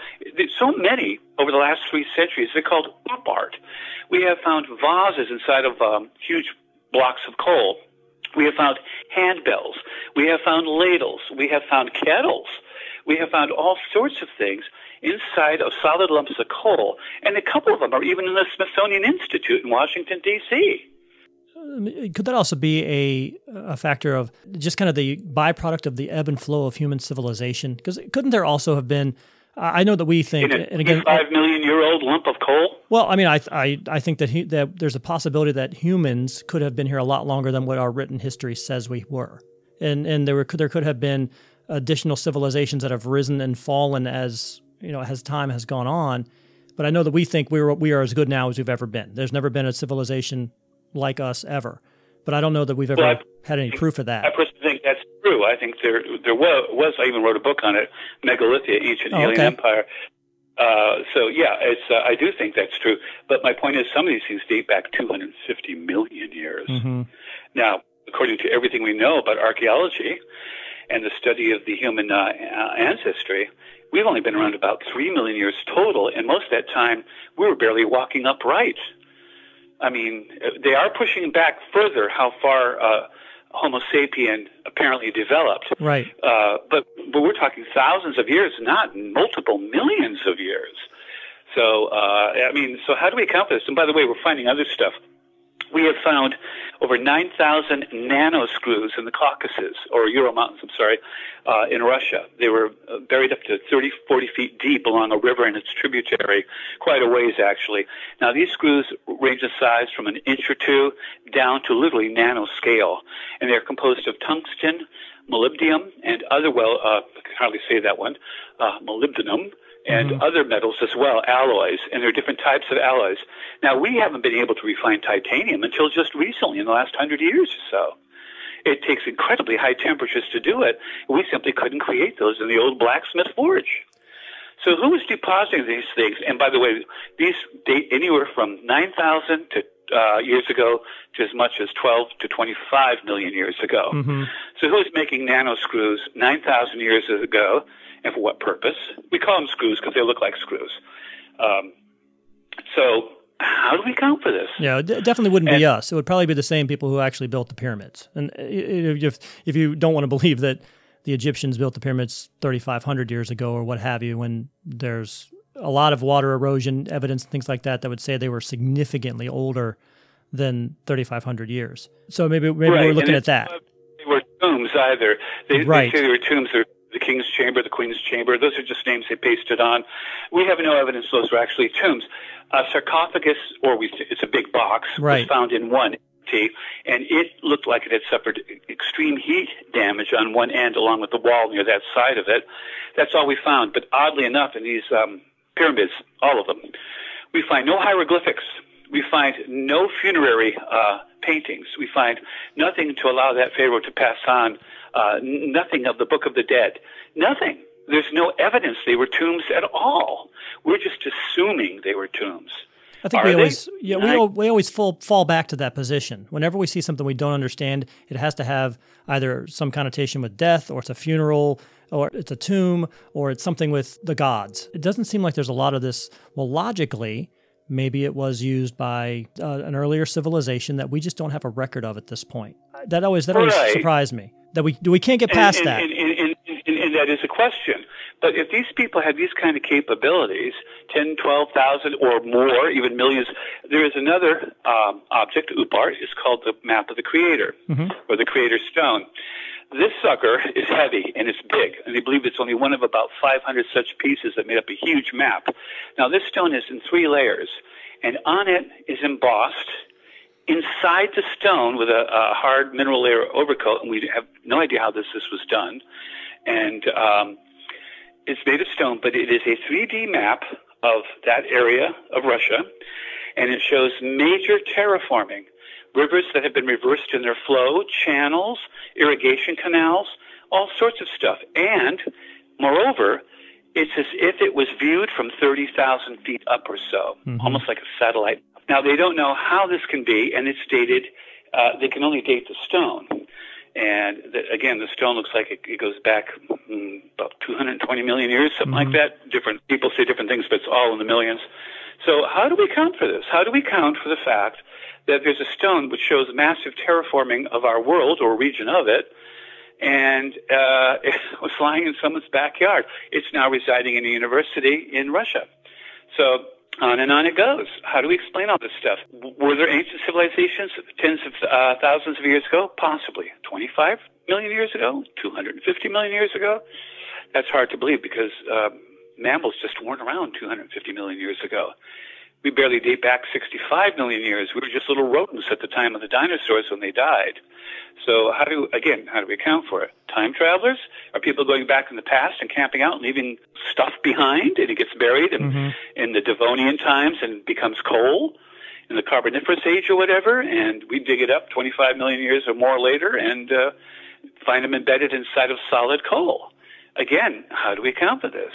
So many over the last three centuries. They're called oop art. We have found vases inside of um, huge blocks of coal. We have found handbells. We have found ladles. We have found kettles. We have found all sorts of things inside of solid lumps of coal, and a couple of them are even in the Smithsonian Institute in Washington, D.C. Um, could that also be a, a factor of just kind of the byproduct of the ebb and flow of human civilization? Because couldn't there also have been I know that we think, in a and again, five million year old lump of coal. Well, I mean, I I, I think that he, that there's a possibility that humans could have been here a lot longer than what our written history says we were, and and there were there could have been additional civilizations that have risen and fallen as you know as time has gone on. But I know that we think we are we are as good now as we've ever been. There's never been a civilization like us ever. But I don't know that we've ever well, had any proof of that. I personally think that's true. I think there there was, was I even wrote a book on it, Megalithia, Ancient oh, Alien okay. Empire. Uh, so yeah, it's uh, I do think that's true. But my point is, some of these things date back 250 million years. Mm-hmm. Now, according to everything we know about archaeology and the study of the human uh, ancestry, we've only been around about three million years total, and most of that time we were barely walking upright. I mean, they are pushing back further how far uh, Homo sapien apparently developed. Right. Uh, but but we're talking thousands of years, not multiple millions of years. So uh, I mean, so how do we account for this? And by the way, we're finding other stuff we have found over 9,000 nanoscrews in the Caucasus, or Ural Mountains, I'm sorry, uh, in Russia. They were uh, buried up to 30, 40 feet deep along a river and its tributary, quite a ways actually. Now, these screws range in size from an inch or two down to literally nanoscale, and they're composed of tungsten, molybdenum, and other, well, uh, I can hardly say that one, uh, molybdenum, and mm-hmm. other metals as well, alloys, and there are different types of alloys. Now, we haven't been able to refine titanium until just recently, in the last hundred years or so. It takes incredibly high temperatures to do it. We simply couldn't create those in the old blacksmith forge. So who was depositing these things? And by the way, these date anywhere from 9,000 to uh, years ago to as much as 12 to 25 million years ago. Mm-hmm. So who was making nano screws 9,000 years ago? And for what purpose. We call them screws because they look like screws. Um, so how do we account for this? Yeah, it definitely wouldn't and, be us. It would probably be the same people who actually built the pyramids. And if if you don't want to believe that the Egyptians built the pyramids 3,500 years ago or what have you, when there's a lot of water erosion evidence and things like that that would say they were significantly older than 3,500 years. So maybe maybe right. we're looking at that. They were tombs either. They, right. they say they were tombs. They're the King's Chamber, the Queen's Chamber. Those are just names they pasted on. We have no evidence those were actually tombs. A sarcophagus, or we, it's a big box, right. was found in one and it looked like it had suffered extreme heat damage on one end along with the wall near that side of it. That's all we found. But oddly enough, in these um, pyramids, all of them, we find no hieroglyphics. We find no funerary uh, paintings. We find nothing to allow that pharaoh to pass on uh, nothing of the Book of the Dead. Nothing. There's no evidence they were tombs at all. We're just assuming they were tombs. I think Are we they? always yeah we, I- we always fall fall back to that position. Whenever we see something we don't understand, it has to have either some connotation with death, or it's a funeral, or it's a tomb, or it's something with the gods. It doesn't seem like there's a lot of this. Well, logically, maybe it was used by uh, an earlier civilization that we just don't have a record of at this point. That always that always Right. surprised me that we we can't get past and, that. And, and, and, and, that is a question. But if these people have these kind of capabilities, 10, 12,000 or more, even millions, there is another um, object, OOP art, is called the Map of the Creator, or the Creator Stone. This sucker is heavy and it's big, and they believe it's only one of about 500 such pieces that made up a huge map. Now, this stone is in three layers, and on it is embossed inside the stone with a, a hard mineral layer overcoat, and we have no idea how this this was done. And um, it's made of stone, but it is a 3D map of that area of Russia, and it shows major terraforming, rivers that have been reversed in their flow, channels, irrigation canals, all sorts of stuff. And moreover, it's as if it was viewed from 30,000 feet up or so, almost like a satellite. Now, they don't know how this can be, and it's dated, uh, they can only date the stone. And the, again, the stone looks like it, it goes back mm, about 220 million years, something like that. Different people say different things, but it's all in the millions. So, how do we count for this? How do we count for the fact that there's a stone which shows massive terraforming of our world or region of it, and uh, [LAUGHS] it was lying in someone's backyard? It's now residing in a university in Russia. So on and on it goes. How do we explain all this stuff? Were there ancient civilizations tens of uh, thousands of years ago? Possibly. 25 million years ago? 250 million years ago? That's hard to believe because uh, mammals just weren't around 250 million years ago. We barely date back 65 million years. We were just little rodents at the time of the dinosaurs when they died. So how do again how do we account for it? Time travelers? Are people going back in the past and camping out and leaving stuff behind and it gets buried in, in the Devonian times and becomes coal in the Carboniferous age or whatever, and we dig it up 25 million years or more later and uh, find them embedded inside of solid coal. Again, how do we account for this?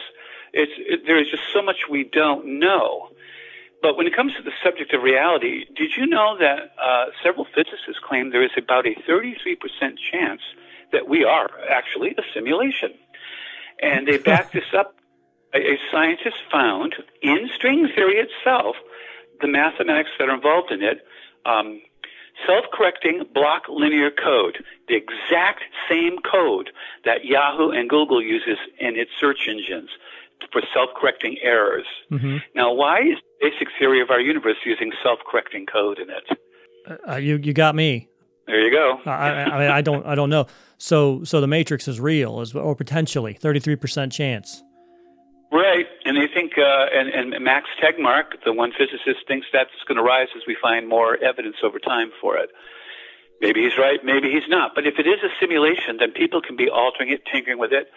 It's it, there is just so much we don't know. But when it comes to the subject of reality, did you know that uh, several physicists claim there is about a 33% chance that we are actually a simulation? And they [LAUGHS] back this up. A, a scientist found in string theory itself, the mathematics that are involved in it, um, self-correcting block linear code, the exact same code that Yahoo and Google uses in its search engines for self-correcting errors. Now, why is the basic theory of our universe using self-correcting code in it? Uh, you you got me. There you go. I, I mean, I don't, I don't know. So, so the Matrix is real, is or potentially thirty-three percent chance. Right, and they think, uh, and, and Max Tegmark, the one physicist, thinks that's going to rise as we find more evidence over time for it. Maybe he's right, maybe he's not. But if it is a simulation, then people can be altering it, tinkering with it,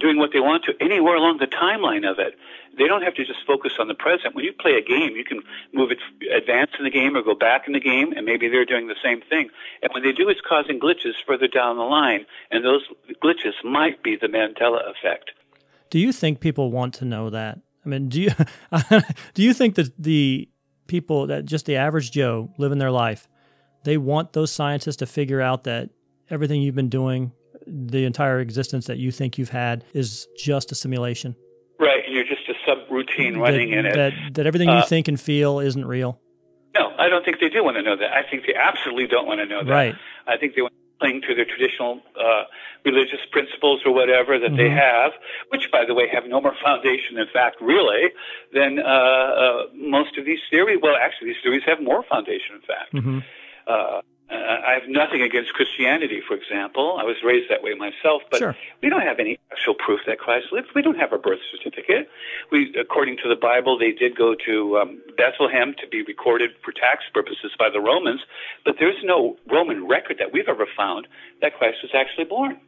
doing what they want to anywhere along the timeline of it. They don't have to just focus on the present. When you play a game, you can move it, advance in the game or go back in the game, and maybe they're doing the same thing. And when they do, it's causing glitches further down the line, and those glitches might be the Mandela effect. Do you think people want to know that? I mean, do you [LAUGHS] do you think that the people that just the average Joe living their life, they want those scientists to figure out that everything you've been doing, the entire existence that you think you've had, is just a simulation? Right, and you're just a subroutine running that, in it. That that everything you Uh, think and feel isn't real. No, I don't think they do want to know that. I think they absolutely don't want to know that. Right. I think they want to cling to their traditional uh, religious principles or whatever that they Mhm. have, which, by the way, have no more foundation, in fact, really, than uh, uh, most of these theories. Well, actually, these theories have more foundation, in fact. hmm Uh, I have nothing against Christianity, for example. I was raised that way myself, but Sure. we don't have any actual proof that Christ lived. We don't have a birth certificate. We, according to the Bible, they did go to um, Bethlehem to be recorded for tax purposes by the Romans, but there's no Roman record that we've ever found that Christ was actually born.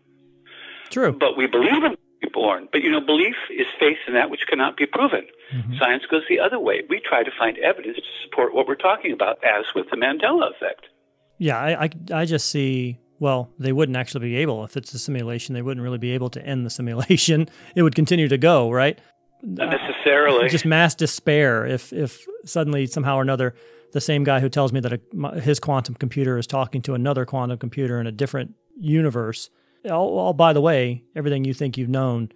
True. But we believe him to be born. But you know, belief is faith in that which cannot be proven. Mhm. Science goes the other way. We try to find evidence to support what we're talking about, as with the Mandela effect. Yeah, I, I, I just see well, they wouldn't actually be able. If it's a simulation, they wouldn't really be able to end the simulation. [LAUGHS] It would continue to go, right? Not necessarily. Uh, just mass despair if if suddenly somehow or another the same guy who tells me that a, his quantum computer is talking to another quantum computer in a different universe. All, all, by the way, everything you think you've known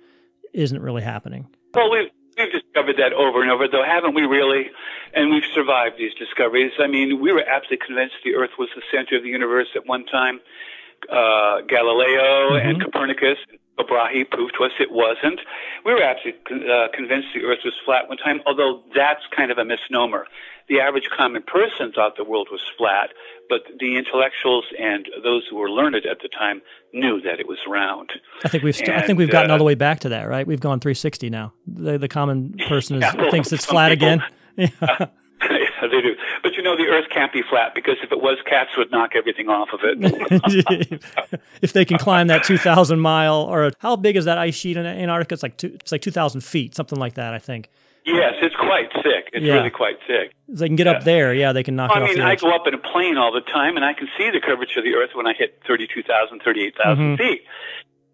isn't really happening. Well, we've discovered that over and over, though, haven't we, really? And we've survived these discoveries. I mean, we were absolutely convinced the Earth was the center of the universe at one time. Uh, Galileo mm-hmm. and Copernicus Brahe proved to us it wasn't. We were actually uh, convinced the Earth was flat one time, although that's kind of a misnomer. The average common person thought the world was flat, but the intellectuals and those who were learned at the time knew that it was round. I think we've st- and, I think we've gotten uh, all the way back to that, right? We've gone 360 now. The, the common [LAUGHS] person is, yeah, well, thinks it's flat people, again. [LAUGHS] Yeah. [LAUGHS] they do. But you know, the Earth can't be flat because if it was, cats would knock everything off of it. [LAUGHS] if they can climb that 2,000 mile, or how big is that ice sheet in Antarctica? It's like two, it's like 2,000 feet, something like that, I think. Yes, it's quite thick. It's yeah. really quite thick. They can get yeah. up there, yeah, they can knock I mean, I go up in a plane all the time, and I can see the curvature of the Earth when I hit 32,000, 38,000 mm-hmm. feet.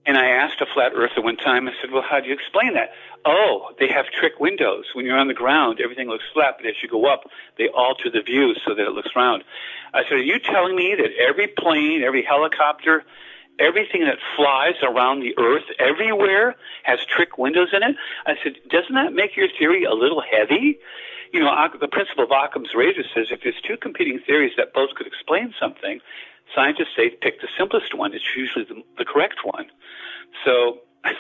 And I asked a flat earther one time, I said, Well, how do you explain that? Oh, they have trick windows. When you're on the ground, everything looks flat, but as you go up, they alter the view so that it looks round. I said, Are you telling me that every plane, every helicopter, everything that flies around the earth everywhere has trick windows in it? I said, Doesn't that make your theory a little heavy? You know, the principle of Occam's razor says if there's two competing theories that both could explain something, scientists say pick the simplest one. It's usually the, the correct one. So [LAUGHS]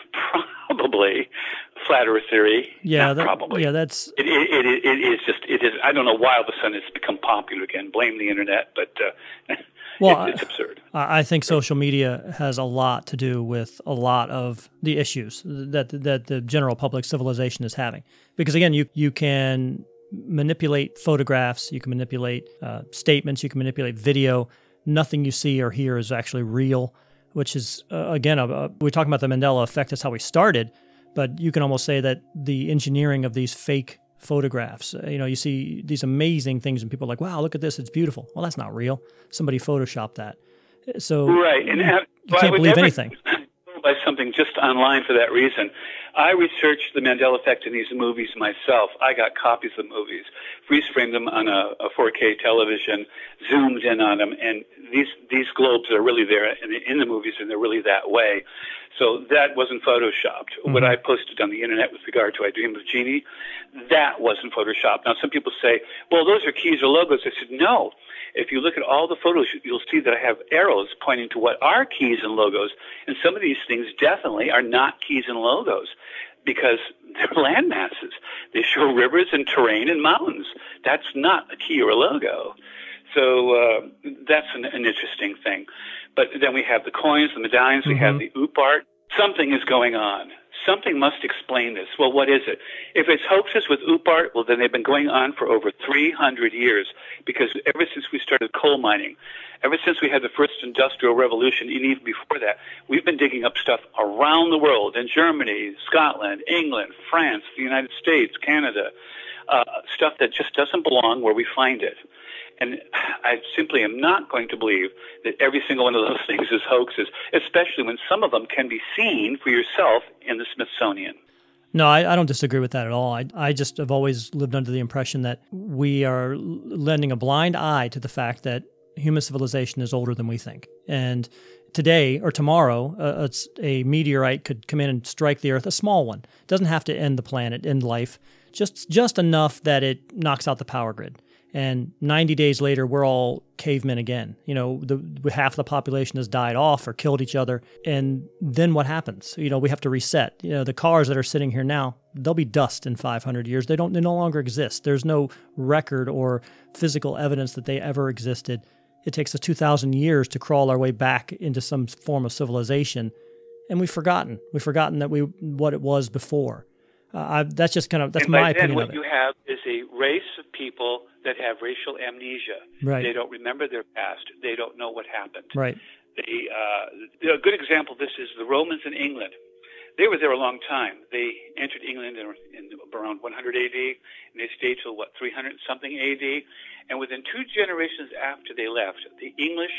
probably flat Earth theory. Yeah, that, probably. Yeah, that's it, it, it, it is just it is. I don't know why all of a sudden it's become popular again. Blame the internet, but. Uh, [LAUGHS] well, it's, absurd. I think social media has a lot to do with a lot of the issues that that the general public civilization is having. Because again, you you can manipulate photographs, you can manipulate uh, statements, you can manipulate video. Nothing you see or hear is actually real which is uh, again a, we're talking about the Mandela effect. That's how we started, but you can almost say that the engineering of these fake photographs. Uh, you know, you see these amazing things, and people are like, "Wow, look at this! It's beautiful." Well, that's not real. Somebody photoshopped that. So right, and you, you can't believe anything. By something just online for that reason. I researched the Mandela effect in these movies myself. I got copies of the movies, freeze framed them on a, a 4K television, zoomed in on them, and these these globes are really there in the, in the movies, and they're really that way. So that wasn't photoshopped. Mm-hmm. What I posted on the internet with regard to I Dream of Jeannie, that wasn't photoshopped. Now some people say, well, those are keys or logos. I said, no. If you look at all the photos, you'll see that I have arrows pointing to what are keys and logos. And some of these things definitely are not keys and logos because [LAUGHS] they're land masses. They show rivers and terrain and mountains. That's not a key or a logo. So uh, that's an, an, interesting thing. But then we have the coins, the medallions, mm-hmm. we have mm-hmm. the OOP art. Something is going on. Something must explain this. Well, what is it? If it's hoaxes with OOP art, well, then they've been going on for over 300 years because ever since we started coal mining, ever since we had the first industrial revolution, and even before that, we've been digging up stuff around the world in Germany, Scotland, England, France, the United States, Canada, uh, stuff that just doesn't belong where we find it. And I simply am not going to believe that every single one of those things is hoaxes, especially when some of them can be seen for yourself in the Smithsonian. No, I, I, don't disagree with that at all. I, I just have always lived under the impression that we are lending a blind eye to the fact that human civilization is older than we think. And today or tomorrow, uh, a meteorite could come in and strike the Earth, a small one. It doesn't have to end the planet, end life, just just enough that it knocks out the power grid and 90 days later we're all cavemen again. You know the half the population has died off or killed each other. And then what happens? You know we have to reset. You know the cars that are sitting here now they'll be dust in 500 years. They don't they no longer exist. There's no record or physical evidence that they ever existed. It takes us 2000 years to crawl our way back into some form of civilization. And we've forgotten. We've forgotten that we what it was before. Uh, I, that's just kind of that's and my then opinion. What of it. you have is a race of people that have racial amnesia. Right. They don't remember their past. They don't know what happened. Right. They, uh, a good example of this is the Romans in England. They were there a long time. They entered England in, in around 100 AD, and they stayed till what 300 something AD. And within two generations after they left, the English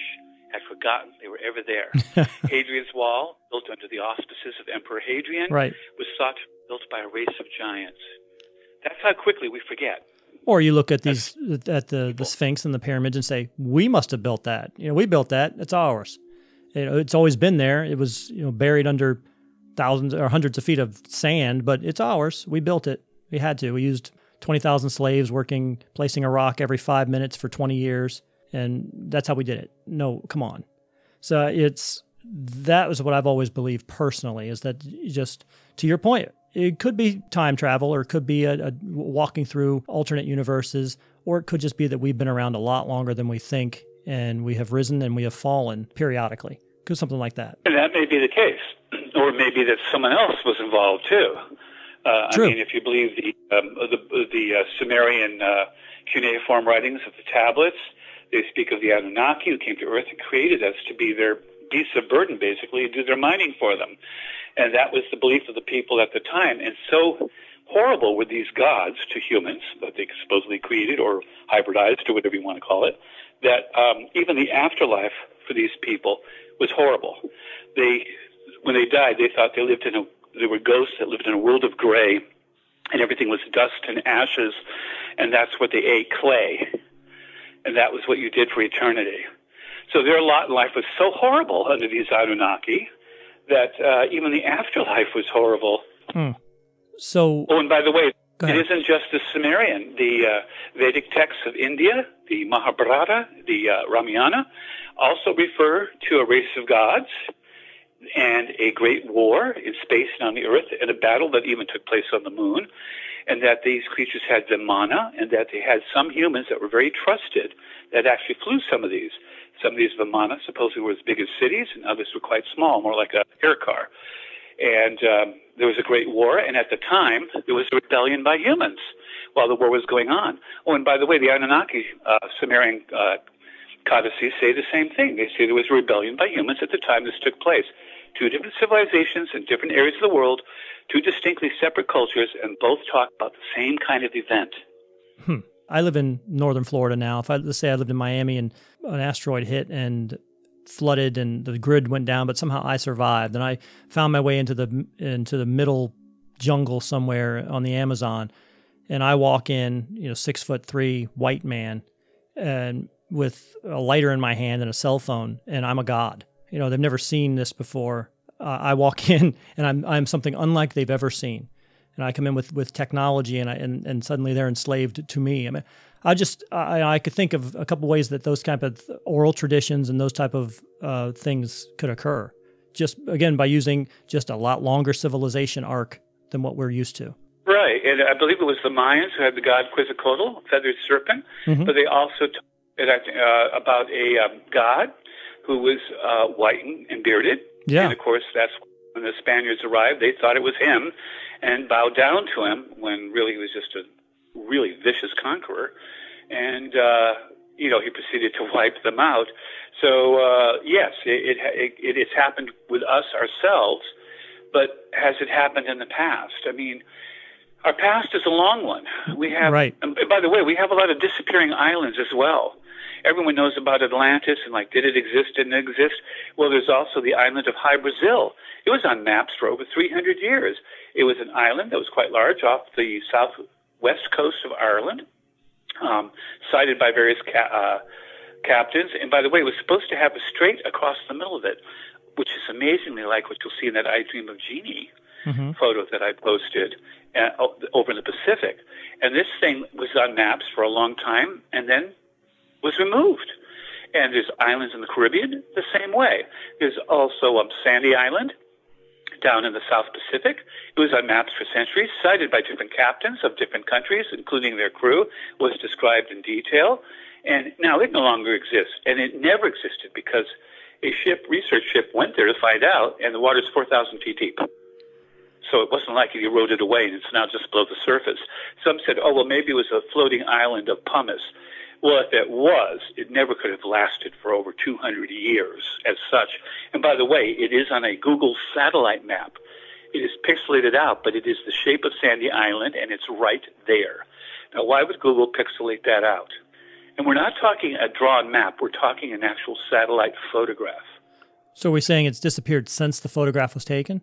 had forgotten they were ever there. [LAUGHS] Hadrian's Wall, built under the auspices of Emperor Hadrian, right. was thought built by a race of giants. That's how quickly we forget. Or you look at these at the, the Sphinx and the pyramids and say, "We must have built that. You know, we built that. It's ours. You know, it's always been there. It was you know buried under thousands or hundreds of feet of sand, but it's ours. We built it. We had to. We used twenty thousand slaves working, placing a rock every five minutes for twenty years, and that's how we did it. No, come on. So it's that was what I've always believed personally is that just to your point, it could be time travel or it could be a, a, walking through alternate universes or it could just be that we've been around a lot longer than we think and we have risen and we have fallen periodically could something like that and that may be the case or maybe that someone else was involved too uh, True. I mean, if you believe the um, the, the uh, Sumerian uh, cuneiform writings of the tablets, they speak of the Anunnaki who came to Earth and created us to be their beasts of burden, basically, and do their mining for them. And that was the belief of the people at the time. And so horrible were these gods to humans that they supposedly created or hybridized or whatever you want to call it, that um, even the afterlife for these people was horrible. They, when they died, they thought they lived in a, they were ghosts that lived in a world of gray, and everything was dust and ashes, and that's what they ate clay, and that was what you did for eternity. So their lot in life was so horrible under these Anunnaki that uh, even the afterlife was horrible. Hmm. So, oh, and by the way, it isn't just the Sumerian. The uh, Vedic texts of India, the Mahabharata, the uh, Ramayana, also refer to a race of gods and a great war in space and on the earth, and a battle that even took place on the moon, and that these creatures had Vimana, and that they had some humans that were very trusted that actually flew some of these. Some of these Vimana supposedly were as big as cities, and others were quite small, more like a air car. And um, there was a great war, and at the time, there was a rebellion by humans while the war was going on. Oh, and by the way, the Anunnaki uh, Sumerian uh, codices say the same thing. They say there was a rebellion by humans at the time this took place. Two different civilizations in different areas of the world, two distinctly separate cultures, and both talk about the same kind of event. Hmm. I live in northern Florida now. If I let's say I lived in Miami and an asteroid hit and flooded and the grid went down, but somehow I survived and I found my way into the into the middle jungle somewhere on the Amazon, and I walk in, you know, six foot three white man, and with a lighter in my hand and a cell phone, and I'm a god. You know, they've never seen this before. Uh, I walk [LAUGHS] in and I'm I'm something unlike they've ever seen and I come in with, with technology and, I, and and suddenly they're enslaved to me. I mean, I just I, I could think of a couple ways that those type of oral traditions and those type of uh, things could occur. Just again by using just a lot longer civilization arc than what we're used to. Right, and I believe it was the Mayans who had the god Quetzalcoatl, feathered serpent, mm-hmm. but they also talked uh, about a um, god who was uh, white and bearded. Yeah. And of course, that's when the Spaniards arrived. They thought it was him, and bowed down to him when really he was just a really vicious conqueror. And, uh, you know, he proceeded to [LAUGHS] wipe them out. So, uh, yes, it, it, it, it's happened with us ourselves, but has it happened in the past? I mean, our past is a long one. We have, right. and by the way, we have a lot of disappearing islands as well. Everyone knows about Atlantis and like, did it exist? Didn't it exist? Well, there's also the island of Hy-Brasil. It was on maps for over 300 years. It was an island that was quite large off the southwest coast of Ireland, um, sighted by various ca- uh, captains. And by the way, it was supposed to have a strait across the middle of it, which is amazingly like what you'll see in that I Dream of Jeannie mm-hmm. photo that I posted uh, over in the Pacific. And this thing was on maps for a long time and then was removed. And there's islands in the Caribbean the same way. There's also um, Sandy Island down in the South Pacific. It was on maps for centuries, sighted by different captains of different countries, including their crew, was described in detail. And now it no longer exists. And it never existed because a ship, research ship, went there to find out, and the water's 4,000 feet deep. So it wasn't like it eroded away and it's now just below the surface. Some said, oh, well, maybe it was a floating island of pumice. Well, if it was, it never could have lasted for over 200 years as such. And by the way, it is on a Google satellite map. It is pixelated out, but it is the shape of Sandy Island, and it's right there. Now, why would Google pixelate that out? And we're not talking a drawn map, we're talking an actual satellite photograph. So we're saying it's disappeared since the photograph was taken?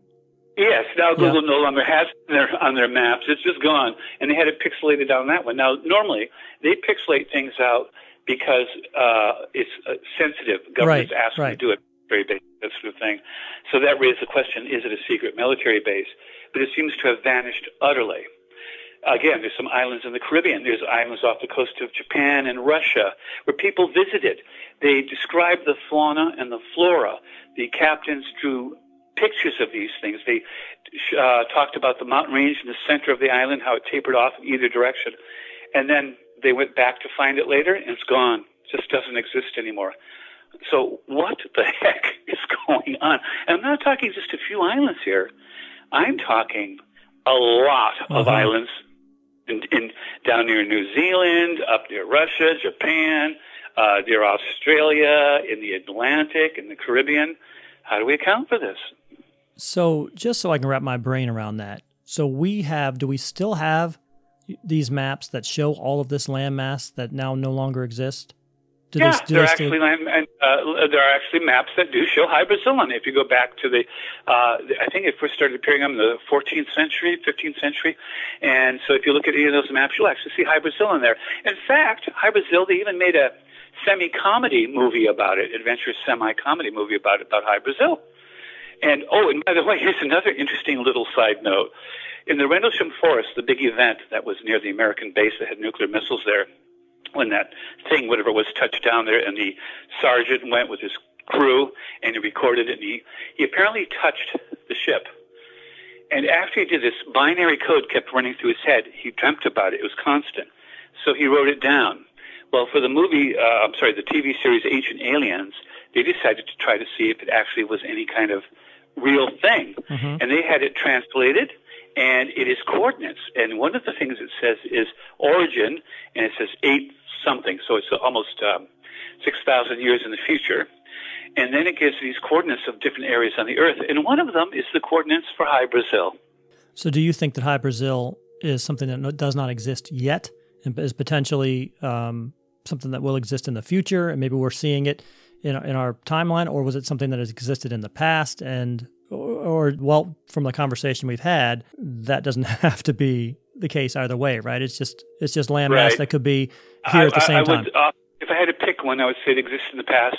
Yes, now Google yeah. no longer has their on their maps. It's just gone, and they had it pixelated on that one. Now, normally they pixelate things out because uh, it's uh, sensitive. Governments right, ask right. them to do it very basic, that sort of thing. So that raised the question: Is it a secret military base? But it seems to have vanished utterly. Again, there's some islands in the Caribbean. There's islands off the coast of Japan and Russia where people visited. They described the fauna and the flora. The captains drew pictures of these things. They uh, talked about the mountain range in the center of the island, how it tapered off in either direction. And then they went back to find it later, and it's gone. It just doesn't exist anymore. So what the [LAUGHS] heck is going on? And I'm not talking just a few islands here. I'm talking a lot of uh-huh. islands in, in down near New Zealand, up near Russia, Japan, uh, near Australia, in the Atlantic, in the Caribbean. How do we account for this? So, just so I can wrap my brain around that, so we have, do we still have these maps that show all of this landmass that now no longer exist? Do yeah, they, there are actually uh, there are actually maps that do show Hy Brasil If you go back to the, uh, I think it first started appearing in the 14th century, 15th century, and so if you look at any of those maps, you'll actually see Hy Brasil in there. In fact, Hy Brasil, they even made a semi-comedy movie about it, adventure semi-comedy movie about it, about Hy Brasil. And oh, and by the way, here's another interesting little side note. In the Rendlesham Forest, the big event that was near the American base that had nuclear missiles there, when that thing, whatever was, touched down there, and the sergeant went with his crew and he recorded it, and he, he apparently touched the ship. And after he did this, binary code kept running through his head. He dreamt about it. It was constant. So he wrote it down. Well, for the movie, uh, I'm sorry, the TV series Ancient Aliens, they decided to try to see if it actually was any kind of real thing. Mm-hmm. And they had it translated and it is coordinates. And one of the things it says is origin, and it says eight something, so it's almost um, 6,000 years in the future. And then it gives these coordinates of different areas on the Earth. And one of them is the coordinates for Hy Brasil. So, do you think that Hy Brasil is something that does not exist yet and is potentially um, something that will exist in the future? And maybe we're seeing it in, in our timeline, or was it something that has existed in the past? And or well from the conversation we've had that doesn't [LAUGHS] have to be the case either way right? It's just it's just landmass right. that could be here I, at the same I, I time. would, uh, if i had to pick one i would say it exists in the past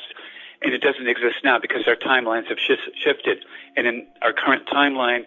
and it doesn't exist now because our timelines have sh- shifted. And in our current timeline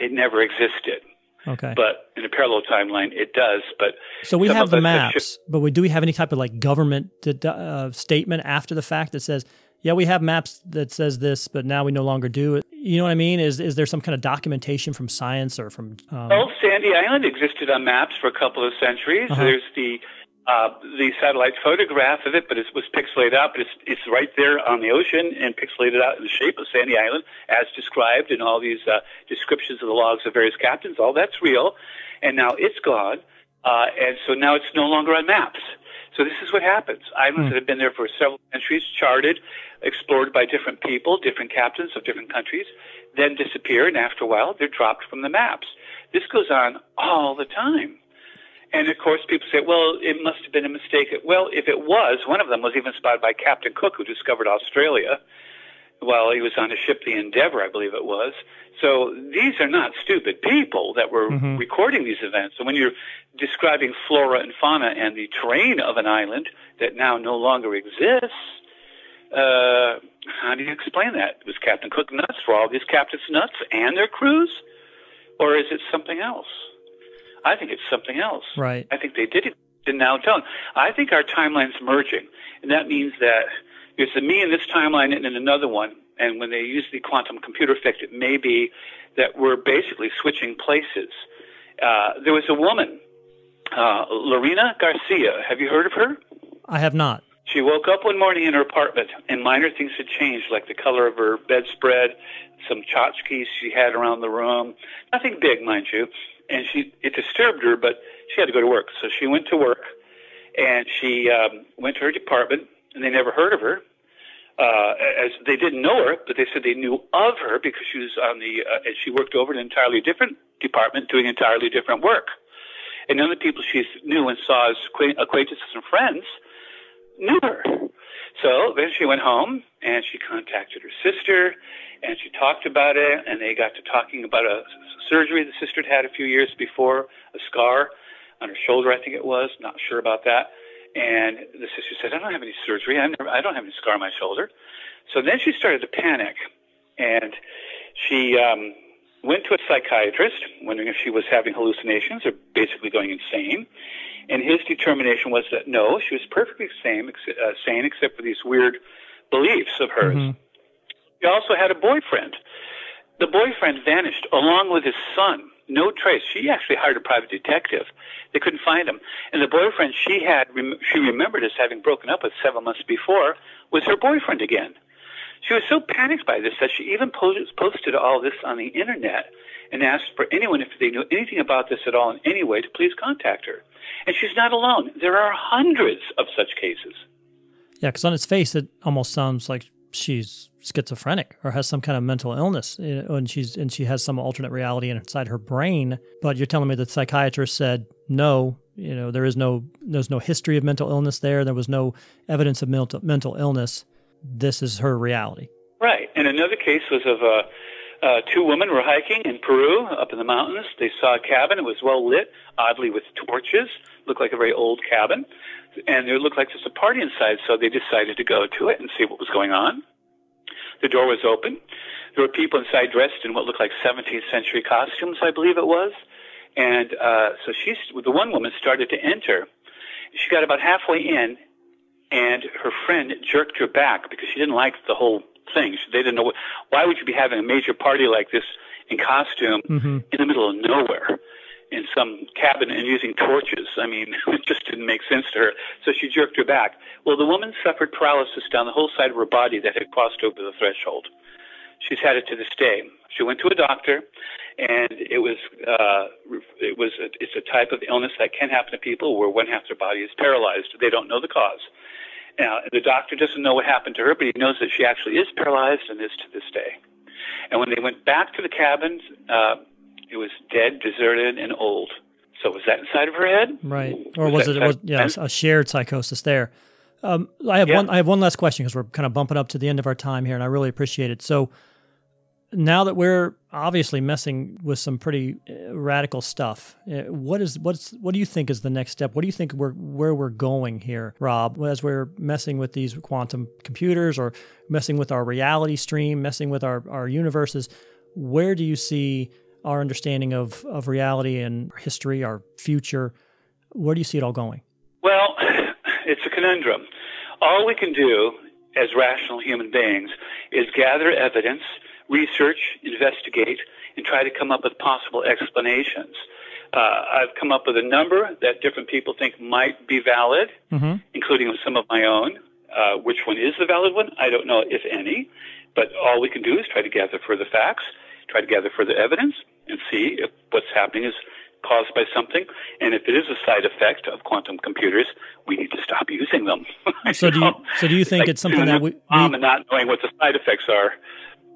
it never existed okay but in a parallel timeline it does but so we have the maps but we do we have any type of like government uh, statement after the fact that says yeah, we have maps that says this, but now we no longer do it. You know what I mean? Is is there some kind of documentation from science or from? Um... Well, Sandy Island existed on maps for a couple of centuries. Uh-huh. There's the uh, the satellite photograph of it, but it was pixelated out. But it's it's right there on the ocean and pixelated out in the shape of Sandy Island, as described in all these uh, descriptions of the logs of various captains. All that's real, and now it's gone, uh, and so now it's no longer on maps. So this is what happens. Islands mm. that have been there for several centuries, charted, explored by different people, different captains of different countries, then disappear, and after a while, they're dropped from the maps. This goes on all the time. And of course, people say, well, it must have been a mistake. Well, if it was, one of them was even spotted by Captain Cook, who discovered Australia while he was on a ship, the Endeavour, I believe it was. So these are not stupid people that were mm-hmm. recording these events. And when you're describing flora and fauna and the terrain of an island that now no longer exists, uh, how do you explain that? Was Captain Cook nuts for all these captains nuts and their crews? Or is it something else? I think it's something else. Right. I think they did it and now don't. I think our timeline's merging. And that means that there's a me in this timeline and in another one. And when they use the quantum computer effect, it may be that we're basically switching places. Uh, there was a woman, uh, Lerina Garcia. Have you heard of her? I have not. She woke up one morning in her apartment, and minor things had changed, like the color of her bedspread, some tchotchkes she had around the room. Nothing big, mind you. And she it disturbed her, but she had to go to work. So she went to work, and she um, went to her department, and they never heard of her. Uh, as they didn't know her, but they said they knew of her because she was on the, uh, and she worked over in an entirely different department doing entirely different work. And none the people she knew and saw as acquaintances and friends knew her. So then she went home and she contacted her sister and she talked about it and they got to talking about a surgery the sister had had a few years before, a scar on her shoulder, I think it was, not sure about that. And the sister said, I don't have any surgery. I, never, I don't have any scar on my shoulder. So then she started to panic and she um, went to a psychiatrist, wondering if she was having hallucinations or basically going insane. And his determination was that no, she was perfectly sane, uh, sane except for these weird beliefs of hers. Mm-hmm. She also had a boyfriend. The boyfriend vanished along with his son. No trace. She actually hired a private detective. They couldn't find him. And the boyfriend she had, she remembered as having broken up with seven months before, was her boyfriend again. She was so panicked by this that she even posted all this on the internet and asked for anyone, if they knew anything about this at all in any way, to please contact her. And she's not alone. There are hundreds of such cases. Yeah, because on its face, it almost sounds like she's schizophrenic or has some kind of mental illness, eh, and she's and she has some alternate reality inside her brain. But you're telling me the psychiatrist said no. You know, there is no there's no history of mental illness there. There was no evidence of mental mental illness this is her reality. Right. And another case was of uh, uh, two women were hiking in Peru up in the mountains. They saw a cabin. It was well lit, oddly with torches. Looked like a very old cabin. And it looked like there's a party inside, so they decided to go to it and see what was going on. The door was open. There were people inside dressed in what looked like 17th century costumes, I believe it was. And uh, so she, the one woman started to enter. She got about halfway in, and her friend jerked her back because she didn't like the whole thing. They didn't know why would you be having a major party like this in costume mm-hmm. in the middle of nowhere in some cabin and using torches. I mean, [LAUGHS] it just didn't make sense to her. So she jerked her back. Well, the woman suffered paralysis down the whole side of her body that had crossed over the threshold. She's had it to this day. She went to a doctor, and it was uh, it was a, it's a type of illness that can happen to people where one half their body is paralyzed. They don't know the cause. Now, the doctor doesn't know what happened to her, but he knows that she actually is paralyzed and is to this day. And when they went back to the cabin, uh, it was dead, deserted, and old. So was that inside of her head? Right, or was, was it? Was, yeah, a shared psychosis there. Um, I have yeah. one. I have one last question because we're kind of bumping up to the end of our time here, and I really appreciate it. So, now that we're obviously messing with some pretty uh, radical stuff, uh, what is what's what do you think is the next step? What do you think we're where we're going here, Rob? As we're messing with these quantum computers or messing with our reality stream, messing with our our universes, where do you see our understanding of of reality and history, our future? Where do you see it all going? Well, [CLEARS THROAT] it's a conundrum. All we can do as rational human beings is gather evidence research, investigate, and try to come up with possible explanations. Uh, I've come up with a number that different people think might be valid, mm-hmm. including some of my own. Uh, which one is the valid one? I don't know, if any. But all we can do is try to gather further facts, try to gather further evidence, and see if what's happening is caused by something. And if it is a side effect of quantum computers, we need to stop using them. [LAUGHS] so do you so do you think like it's something that we, we and not knowing what the side effects are?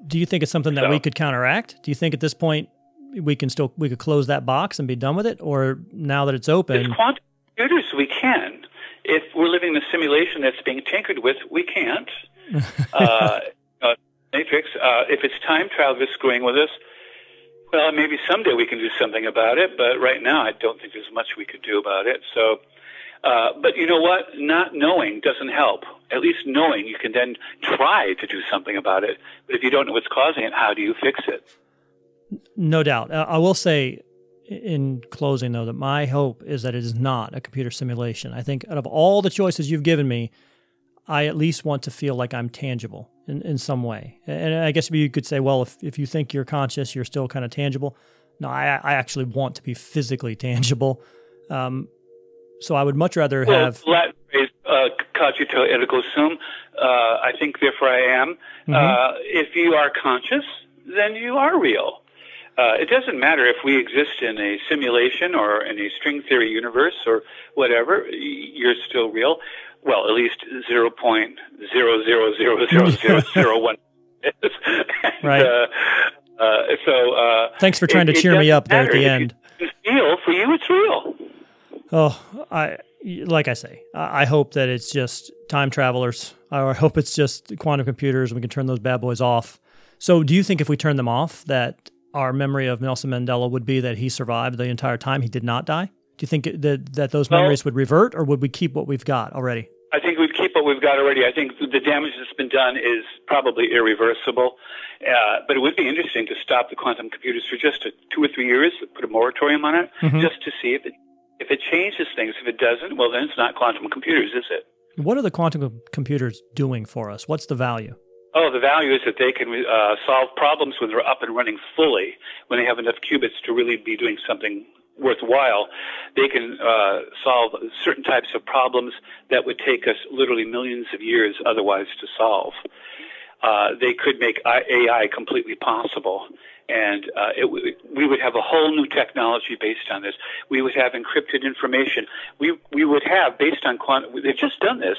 Do you think it's something that so, we could counteract? Do you think at this point we can still we could close that box and be done with it, or now that it's open? With quantum computers, we can. If we're living in a simulation that's being tinkered with, we can't. [LAUGHS] uh, uh, Matrix. Uh, if it's time travel is screwing with us, well, maybe someday we can do something about it. But right now, I don't think there's much we could do about it. So uh, but you know what? Not knowing doesn't help. At least knowing, you can then try to do something about it. But if you don't know what's causing it, how do you fix it? No doubt. Uh, I will say in closing, though, that my hope is that it is not a computer simulation. I think out of all the choices you've given me, I at least want to feel like I'm tangible in, in some way. And I guess you could say, well, if, if you think you're conscious, you're still kind of tangible. No, I, I actually want to be physically [LAUGHS] tangible. Um, so I would much rather well, have Latin phrase uh, cogito ergo sum. Uh, I think therefore I am. Mm-hmm. Uh, if you are conscious, then you are real. Uh, it doesn't matter if we exist in a simulation or in a string theory universe or whatever. You're still real. Well, at least zero point zero zero zero zero [LAUGHS] zero zero one. right. Uh, uh, so uh, thanks for trying it, to cheer me up there at the end. feel for you, it's real. Oh, I like I say, I hope that it's just time travelers. I hope it's just quantum computers and we can turn those bad boys off. So, do you think if we turn them off, that our memory of Nelson Mandela would be that he survived the entire time? He did not die? Do you think that, that those well, memories would revert or would we keep what we've got already? I think we'd keep what we've got already. I think the damage that's been done is probably irreversible. Uh, but it would be interesting to stop the quantum computers for just a, two or three years, put a moratorium on it, mm-hmm. just to see if it if it changes things. If it doesn't, well, then it's not quantum computers, is it? What are the quantum computers doing for us? What's the value? Oh, the value is that they can uh, solve problems when they're up and running fully, when they have enough qubits to really be doing something worthwhile. They can uh, solve certain types of problems that would take us literally millions of years otherwise to solve. Uh, they could make AI completely possible and uh, it, we would have a whole new technology based on this. We would have encrypted information. We we would have based on quantum. They've just done this.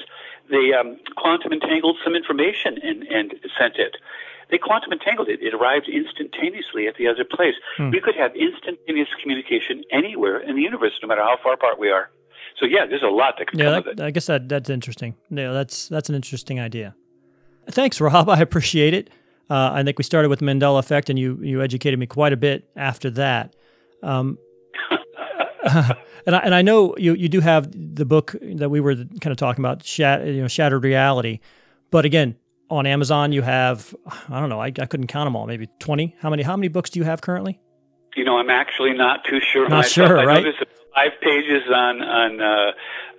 They um, quantum entangled some information and and sent it. They quantum entangled it. It arrived instantaneously at the other place. Hmm. We could have instantaneous communication anywhere in the universe, no matter how far apart we are. So yeah, there's a lot that could yeah, come that, of it. I guess that that's interesting. Yeah, that's that's an interesting idea. Thanks, Rob. [LAUGHS] I appreciate it. Uh, I think we started with Mandela effect, and you you educated me quite a bit after that. Um, [LAUGHS] and I and I know you you do have the book that we were kind of talking about, shat, you know, shattered reality. But again, on Amazon, you have I don't know, I, I couldn't count them all, maybe twenty. How many how many books do you have currently? You know, I'm actually not too sure. Not myself. sure, right? five pages on on uh,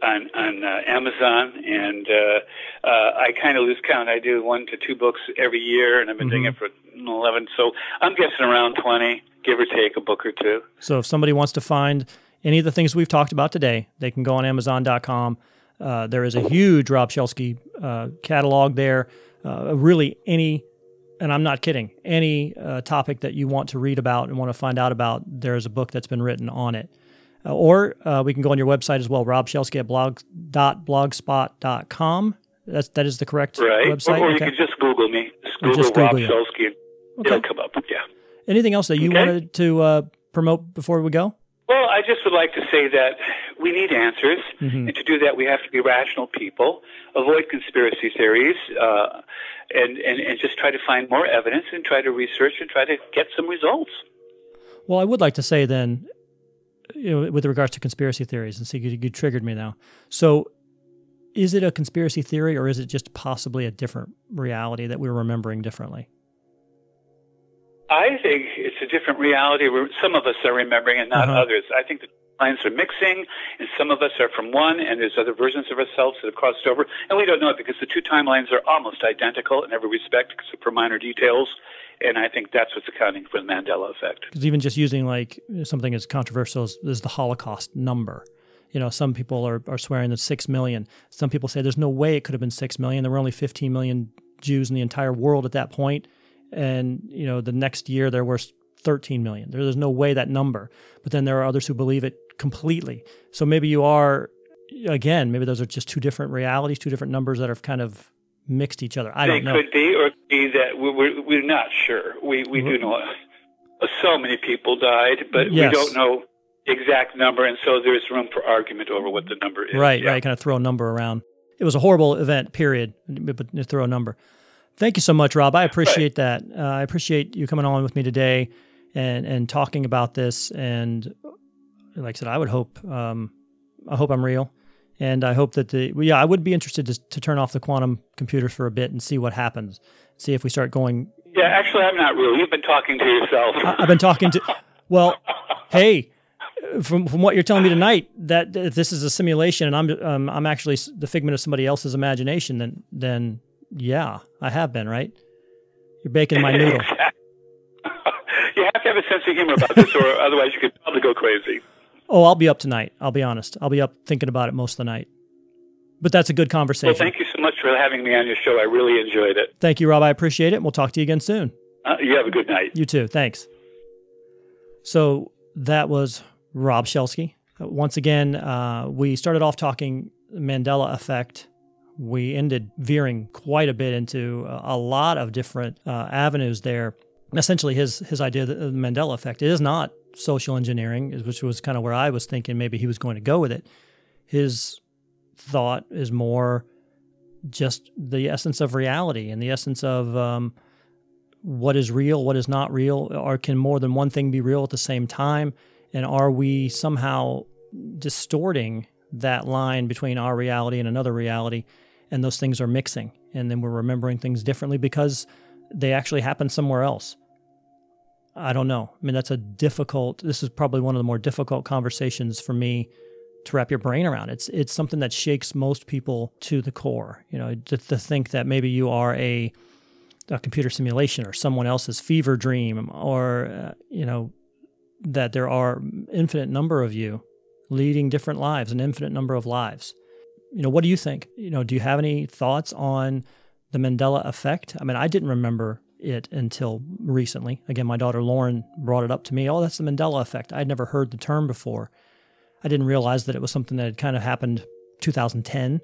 on, on uh, Amazon, and uh, uh, I kind of lose count. I do one to two books every year, and I've been mm-hmm. doing it for eleven. So I'm guessing around twenty, give or take a book or two. So if somebody wants to find any of the things we've talked about today, they can go on Amazon.com. Uh, there is a huge Rob Shelsky uh, catalog there. Uh, really, any and I'm not kidding, any uh, topic that you want to read about and want to find out about, there's a book that's been written on it. Uh, or uh, we can go on your website as well, robshelsky at blog.blogspot.com. That's, that is the correct right. website? Or, or okay. you can just Google me. Just Google, just Google Rob you. Shelsky. Okay. It'll come up, yeah. Anything else that you okay. wanted to uh, promote before we go? Well, I just would like to say that we need answers, mm-hmm. and to do that, we have to be rational people, avoid conspiracy theories, uh, and, and, and just try to find more evidence and try to research and try to get some results. Well, I would like to say then, you know, with regards to conspiracy theories, and see, you, you triggered me now. So, is it a conspiracy theory, or is it just possibly a different reality that we're remembering differently? I think it's a different reality where some of us are remembering and not uh-huh. others. I think the lines are mixing, and some of us are from one, and there's other versions of ourselves that have crossed over, and we don't know it because the two timelines are almost identical in every respect, except for minor details and I think that's what's accounting for the Mandela effect. Because even just using like something as controversial as, as, the Holocaust number, you know, some people are, are swearing that six million. Some people say there's no way it could have been six million. There were only 15 million Jews in the entire world at that point, and you know, the next year there were 13 million. There, there's no way that number. But then there are others who believe it completely. So maybe you are, again, maybe those are just two different realities, two different numbers that are kind of mixed each other. I they don't know. They could be, or be that we're, we're not sure. We we do know so many people died, but yes. we don't know exact number, and so there's room for argument over what the number is. Right, yeah. right. Kind of throw a number around. It was a horrible event, period. But throw a number. Thank you so much, Rob. I appreciate right. that. Uh, I appreciate you coming on with me today and and talking about this. And like I said, I would hope um, I hope I'm real. And I hope that the well, yeah, I would be interested to, to turn off the quantum computers for a bit and see what happens. See if we start going. Yeah, actually, I'm not real. You've been talking to yourself. I've been talking to. Well, [LAUGHS] hey, from from what you're telling me tonight, that if this is a simulation and I'm um, I'm actually the figment of somebody else's imagination, then then yeah, I have been right. You're baking my [LAUGHS] noodle. [LAUGHS] you have to have a sense of humor about this, or otherwise you could probably go crazy. Oh, I'll be up tonight. I'll be honest. I'll be up thinking about it most of the night. But that's a good conversation. Well, thank you so much for having me on your show. I really enjoyed it. Thank you, Rob. I appreciate it. And we'll talk to you again soon. Uh, you have a good night. You too. Thanks. So that was Rob Shelsky. Once again, uh, we started off talking Mandela effect. We ended veering quite a bit into a lot of different uh, avenues there. Essentially, his his idea of the Mandela effect it is not social engineering, which was kind of where I was thinking maybe he was going to go with it. his thought is more just the essence of reality and the essence of um, what is real, what is not real, or can more than one thing be real at the same time? And are we somehow distorting that line between our reality and another reality? And those things are mixing, and then we're remembering things differently because they actually happen somewhere else. I don't know. I mean, that's a difficult. This is probably one of the more difficult conversations for me to wrap your brain around. It's it's something that shakes most people to the core. You know, to, to think that maybe you are a, a computer simulation or someone else's fever dream, or uh, you know, that there are infinite number of you leading different lives, an infinite number of lives. You know, what do you think? You know, do you have any thoughts on the Mandela effect? I mean, I didn't remember it until recently. Again, my daughter Lauren brought it up to me. Oh, that's the Mandela effect. I'd never heard the term before. I didn't realize that it was something that had kind of happened 2010.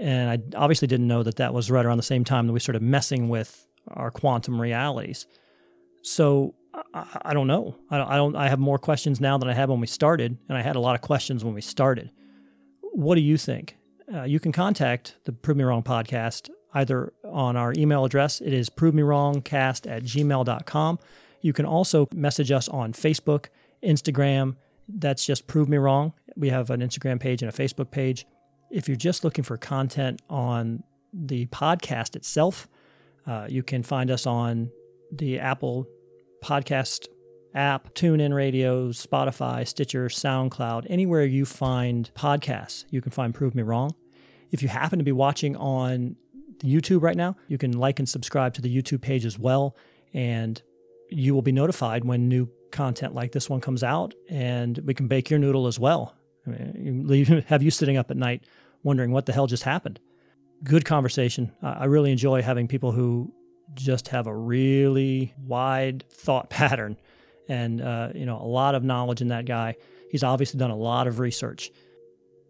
And I obviously didn't know that that was right around the same time that we started messing with our quantum realities. So I, I don't know. I don't, I don't. I have more questions now than I had when we started, and I had a lot of questions when we started. What do you think? Uh, you can contact the Prove Me Wrong podcast either on our email address. It is prove me wrong cast at gmail.com. You can also message us on Facebook, Instagram, that's just Prove Me Wrong. We have an Instagram page and a Facebook page. If you're just looking for content on the podcast itself, uh, you can find us on the Apple Podcast app, TuneIn Radio, Spotify, Stitcher, SoundCloud, anywhere you find podcasts, you can find Prove Me Wrong. If you happen to be watching on YouTube right now, you can like and subscribe to the YouTube page as well, and you will be notified when new content like this one comes out, and we can bake your noodle as well. I mean, [LAUGHS] have you sitting up at night wondering what the hell just happened? Good conversation. I really enjoy having people who just have a really wide thought [LAUGHS] pattern and uh, you know a lot of knowledge in that guy. He's obviously done a lot of research.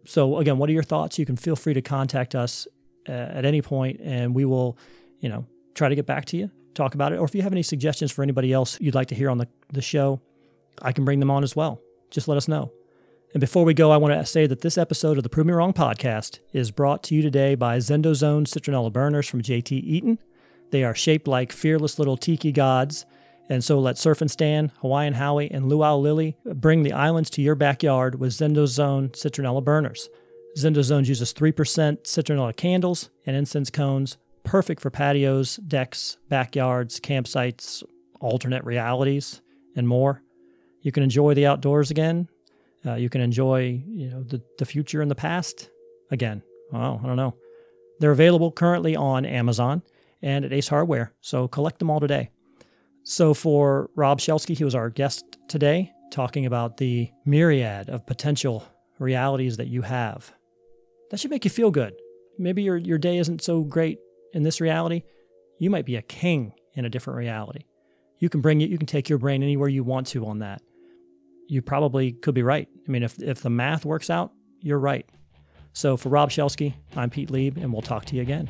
So again, what are your thoughts? You can feel free to contact us uh, at any point, and we will, you know, try to get back to you talk about it. Or if you have any suggestions for anybody else you'd like to hear on the, the show, I can bring them on as well. Just let us know. And before we go, I want to say that this episode of the Prove Me Wrong podcast is brought to you today by Zendozone Citronella Burners from JT Eaton. They are shaped like fearless little tiki gods. And so let Surf and Stan, Hawaiian Howie, and Luau Lily bring the islands to your backyard with Zendozone Citronella Burners. Zendozone uses 3% citronella candles and incense cones perfect for patios, decks, backyards, campsites, alternate realities, and more. You can enjoy the outdoors again. Uh, you can enjoy, you know, the, the future and the past again. Oh, I don't know. They're available currently on Amazon and at Ace Hardware, so collect them all today. So for Rob Shelsky, he was our guest today, talking about the myriad of potential realities that you have. That should make you feel good. Maybe your, your day isn't so great in this reality, you might be a king in a different reality. You can bring it, you can take your brain anywhere you want to on that. You probably could be right. I mean, if, if the math works out, you're right. So for Rob Shelsky, I'm Pete Lieb, and we'll talk to you again.